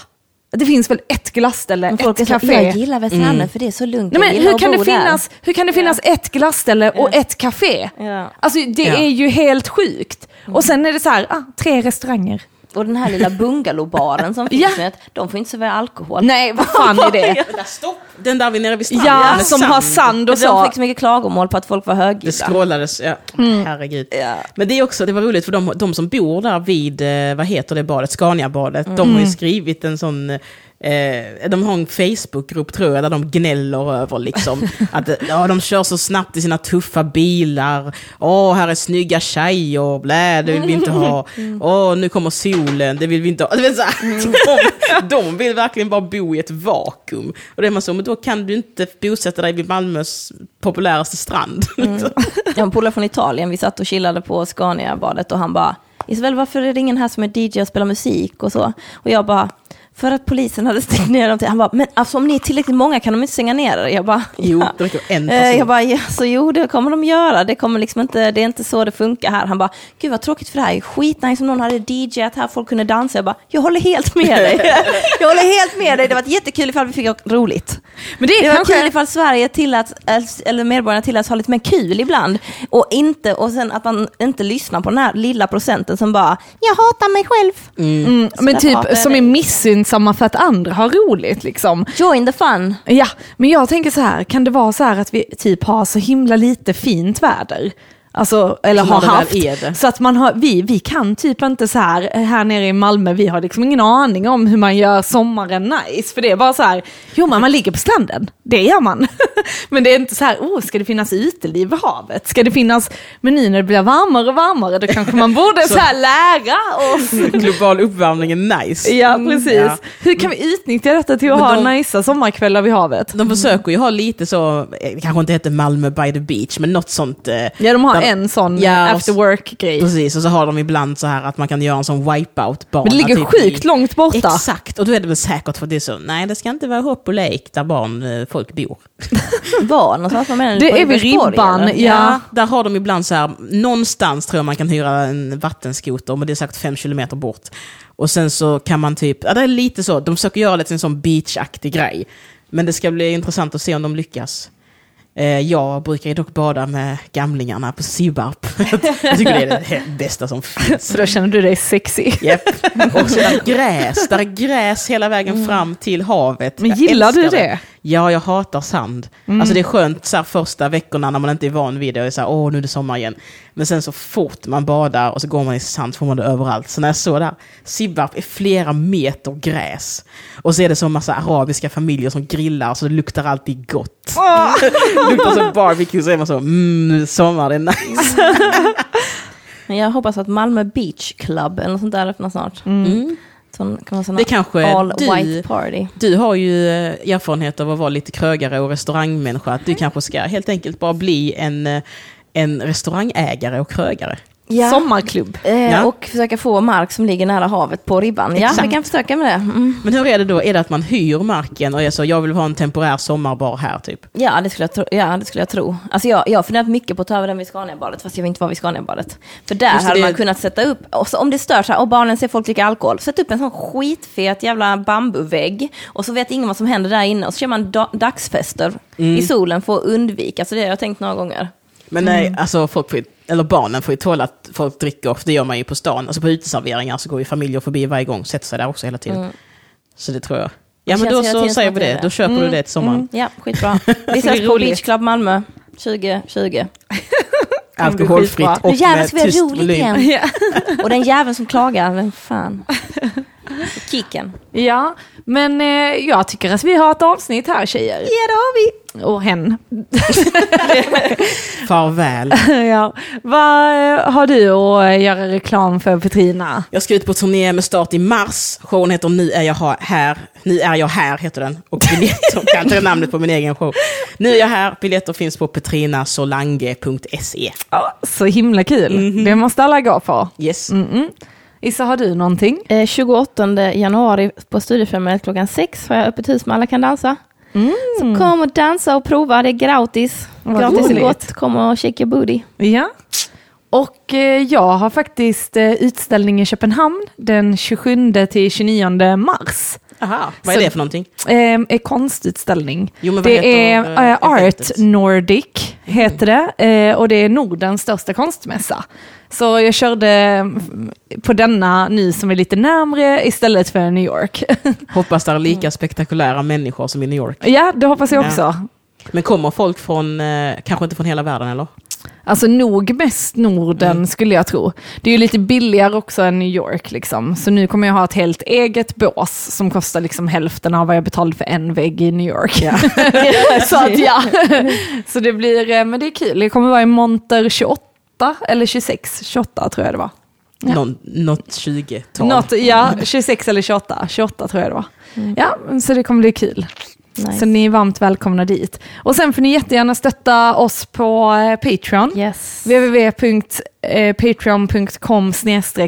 Det finns väl ett glasställe, Men folk är ett café. jag gillar Västmanland för det är så lugnt. Nej, men hur kan, det bo där." finnas, hur kan det finnas ett glasställe och Ja. ett café? Ja. Alltså det är ju helt sjukt. Och sen är det så här, ah, tre restauranger. Och den här lilla bungalowbaren som finns, Ja. de får inte servera alkohol. Nej, vad fan är det? Stopp! Den där vid nere vid stranden. Ja, som har sand och De så. fick så mycket klagomål på att folk var Det högljudda. scrollades, ja. Mm. Herregud. Ja. Men det är också, det var roligt för de, de som bor där vid, eh, vad heter det badet, Scaniabadet, de Mm. har ju skrivit en sån, eh, de har en Facebookgrupp tror jag, där de gnäller över liksom, att ja, de kör så snabbt i sina tuffa bilar, åh, här är snygga tjejer, blä, det vill vi inte ha, åh, nu kommer solen, det vill vi inte ha. Vet, så här, de, de vill verkligen bara bo i ett vakuum. Och det är man så, men då kan du inte bosätta dig vid Malmös populäraste strand. Jag har en polare från Italien, vi satt och chillade på Scania-badet och han bara, Isabel varför är det ingen här som är DJ och spelar musik och så? Och jag bara, för att polisen hade stängt ner dem till. Han bara, men alltså om ni är tillräckligt många kan de inte stänga ner er? Jag bara, Jo, ja. det räcker en Eh, person. Jag bara, ja, så jo det kommer de göra, det kommer liksom inte, det är inte så det funkar här. Han bara, gud vad tråkigt för det här är skitnice om någon hade DJat här, folk kunde dansa. Jag bara, jag håller helt med dig. jag håller helt med dig, det var jättekul ifall vi fick roligt. Men det är Det var kanske... kul ifall Sverige tilläts, eller medborgarna tilläts ha lite mer kul ibland. Och, inte, och sen att man inte lyssnar på den här lilla procenten som bara, jag hatar mig själv. Mm, men där pratar typ som dig. är missunnsamma för att andra har roligt liksom. Join the fun. Ja, men jag tänker så här, kan det vara så här att vi typ har så himla lite fint väder? Alltså, eller har haft. Så att man har, vi, vi kan typ inte så här, här nere i Malmö, vi har liksom ingen aning om hur man gör sommaren nice. För det är bara så här, jo men man ligger på stranden, det gör man. men det är inte så här, oh, ska det finnas uteliv vid havet? Ska det finnas, men nu när det blir varmare och varmare, då kanske man borde så, här lära oss. Global uppvärmning är nice. Ja, precis. Ja. Hur kan vi utnyttja detta till att Men ha de- najsa sommarkvällar vid havet? De försöker ju ha lite så, eh, det kanske inte heter Malmö by the beach, men något sånt. eh, Ja, de har en sån Ja, och- after work-grej. Precis, och så har de ibland så här att man kan göra en sån wipeout-bana. Men det ligger typ sjukt i- långt borta. Exakt, och då är det väl säkert för att det är så, nej det ska inte vara hopp och lek där barn, eh, folk bor. Var någonstans? Vad menar du? Det är vid ribban, eller? Ja. där har de ibland så här, någonstans tror jag man kan hyra en vattenskoter, men det är säkert fem kilometer bort. Och sen så kan man typ, ja det är lite så, de försöker göra till en sån beachaktig grej. Men det ska bli intressant att se om de lyckas. Eh, Jag brukar ju dock bada med gamlingarna på Sibbarp. Jag tycker det är det bästa som finns. Så då känner du dig sexy. Japp. Och så där gräs, där är gräs hela vägen fram till havet. Men gillar du älskar det? Ja, jag hatar sand. Alltså det är skönt så här, första veckorna när man inte är van vid det och är så här, åh nu är det sommar igen. Men sen så fort man badar och så går man i sand så får man det överallt. Så när jag såg där, Sibbarp är flera meter gräs. Och så är det så massa arabiska familjer som grillar så det luktar alltid gott. det luktar så barbecue så är man så, mm nu är det sommar, det är nice. Men jag hoppas att Malmö Beach Club eller något sånt där öppnar snart. Mm. Sån, kan såna Det kanske all du- white party. Du har ju eh, erfarenhet av att vara lite krögare och restaurangmänniska. Att du kanske ska helt enkelt bara bli en, eh, en restaurangägare och krögare. Ja. Sommarklubb. Eh, Ja. Och försöka få mark som ligger nära havet på ribban. Ja, vi kan försöka med det. Mm. Men hur är det då? Är det att man hyr marken och är så, jag vill ha en temporär sommarbar här typ? Ja, det skulle jag tro. Ja, det skulle jag tro. Alltså jag, jag har funderat mycket på att ta över den vid Scaniabadet, fast jag vill inte vara vid Scaniabadet. För där Just hade det- man kunnat sätta upp, och så om det stör sig och barnen ser folk dricka alkohol, sätt upp en sån skitfet jävla bambuvägg, och så vet ingen vad som händer där inne, och så kör man da- dagsfester Mm. i solen för att undvika, så det har jag tänkt några gånger. Men nej, alltså folk får, eller barnen får ju tåla att folk dricker, för det gör man ju på stan. Alltså på uteserveringar så går ju familjer förbi varje gång, sätter sig där också hela tiden. Så det tror jag. Ja men då så säger vi det då köper du det till sommaren. Ja, skitbra. Vi Det ses på. Beach Club Malmö 2020. Alkoholfritt och Nu jävlar med ska vi ha tyst roligt volym. igen. Ja. Och den jäveln som klagar, vem fan? Kicken. ja, men eh, jag tycker att vi har ett avsnitt här tjejer. Ja, det har vi. Och hen. Farväl. ja. Vad eh, har du att göra reklam för Petrina? Jag ska ut på turné med start i mars. Showen heter Nu är jag här. Nu är jag här heter den. Och biljetter, kan inte namnet på min egen show. Nu är jag här. Biljetter finns på petrinasolange.se. Ja, så himla kul. Det måste alla gå på. Yes. Mm-mm. Issa, har du någonting? Eh, 28 januari på Studiefrämjandet klockan sex har jag öppet hus med Alla kan dansa. Så kom och dansa och prova, det är gratis. Vad gratis och roligt. gott, kom och shake your booty. Ja. Och eh, jag har faktiskt eh, utställning i Köpenhamn den 27 till 29 mars. Aha, vad är Så- det för någonting? Eh, konstutställning. Jo, det är eh, Art? Nordic, heter det. Eh, och det är Nordens största konstmässa. Så jag körde mm, på denna nu som är lite närmre istället för New York. Hoppas det är lika spektakulära människor som i New York. ja, det hoppas jag Ja. också. Men kommer folk från, eh, kanske inte från hela världen eller? Alltså nog mest Norden Mm. skulle jag tro. Det är ju lite billigare också än New York liksom. Så nu kommer jag ha ett helt eget bås som kostar liksom hälften av vad jag betalade för en vägg i New York. så att ja. Så det blir, eh, men det är kul. Jag kommer vara i monter 28 eller 26, 28 tror jag det var. Ja. Någon, något 20-tal. Något, ja, 26 eller 28, 28 tror jag det var. Ja, så det kommer bli kul. Nice. Så ni är varmt välkomna dit. Och sen får ni jättegärna stötta oss på eh, Patreon. Yes. www.patreon.com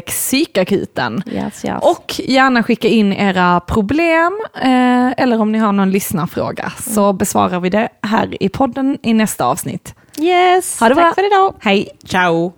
psykakuten. Yes, yes. Och gärna skicka in era problem eh, eller om ni har någon lyssnarfråga så besvarar vi det här i podden i nästa avsnitt. yes. Ha det bra. Tack för idag. Hej! Ciao!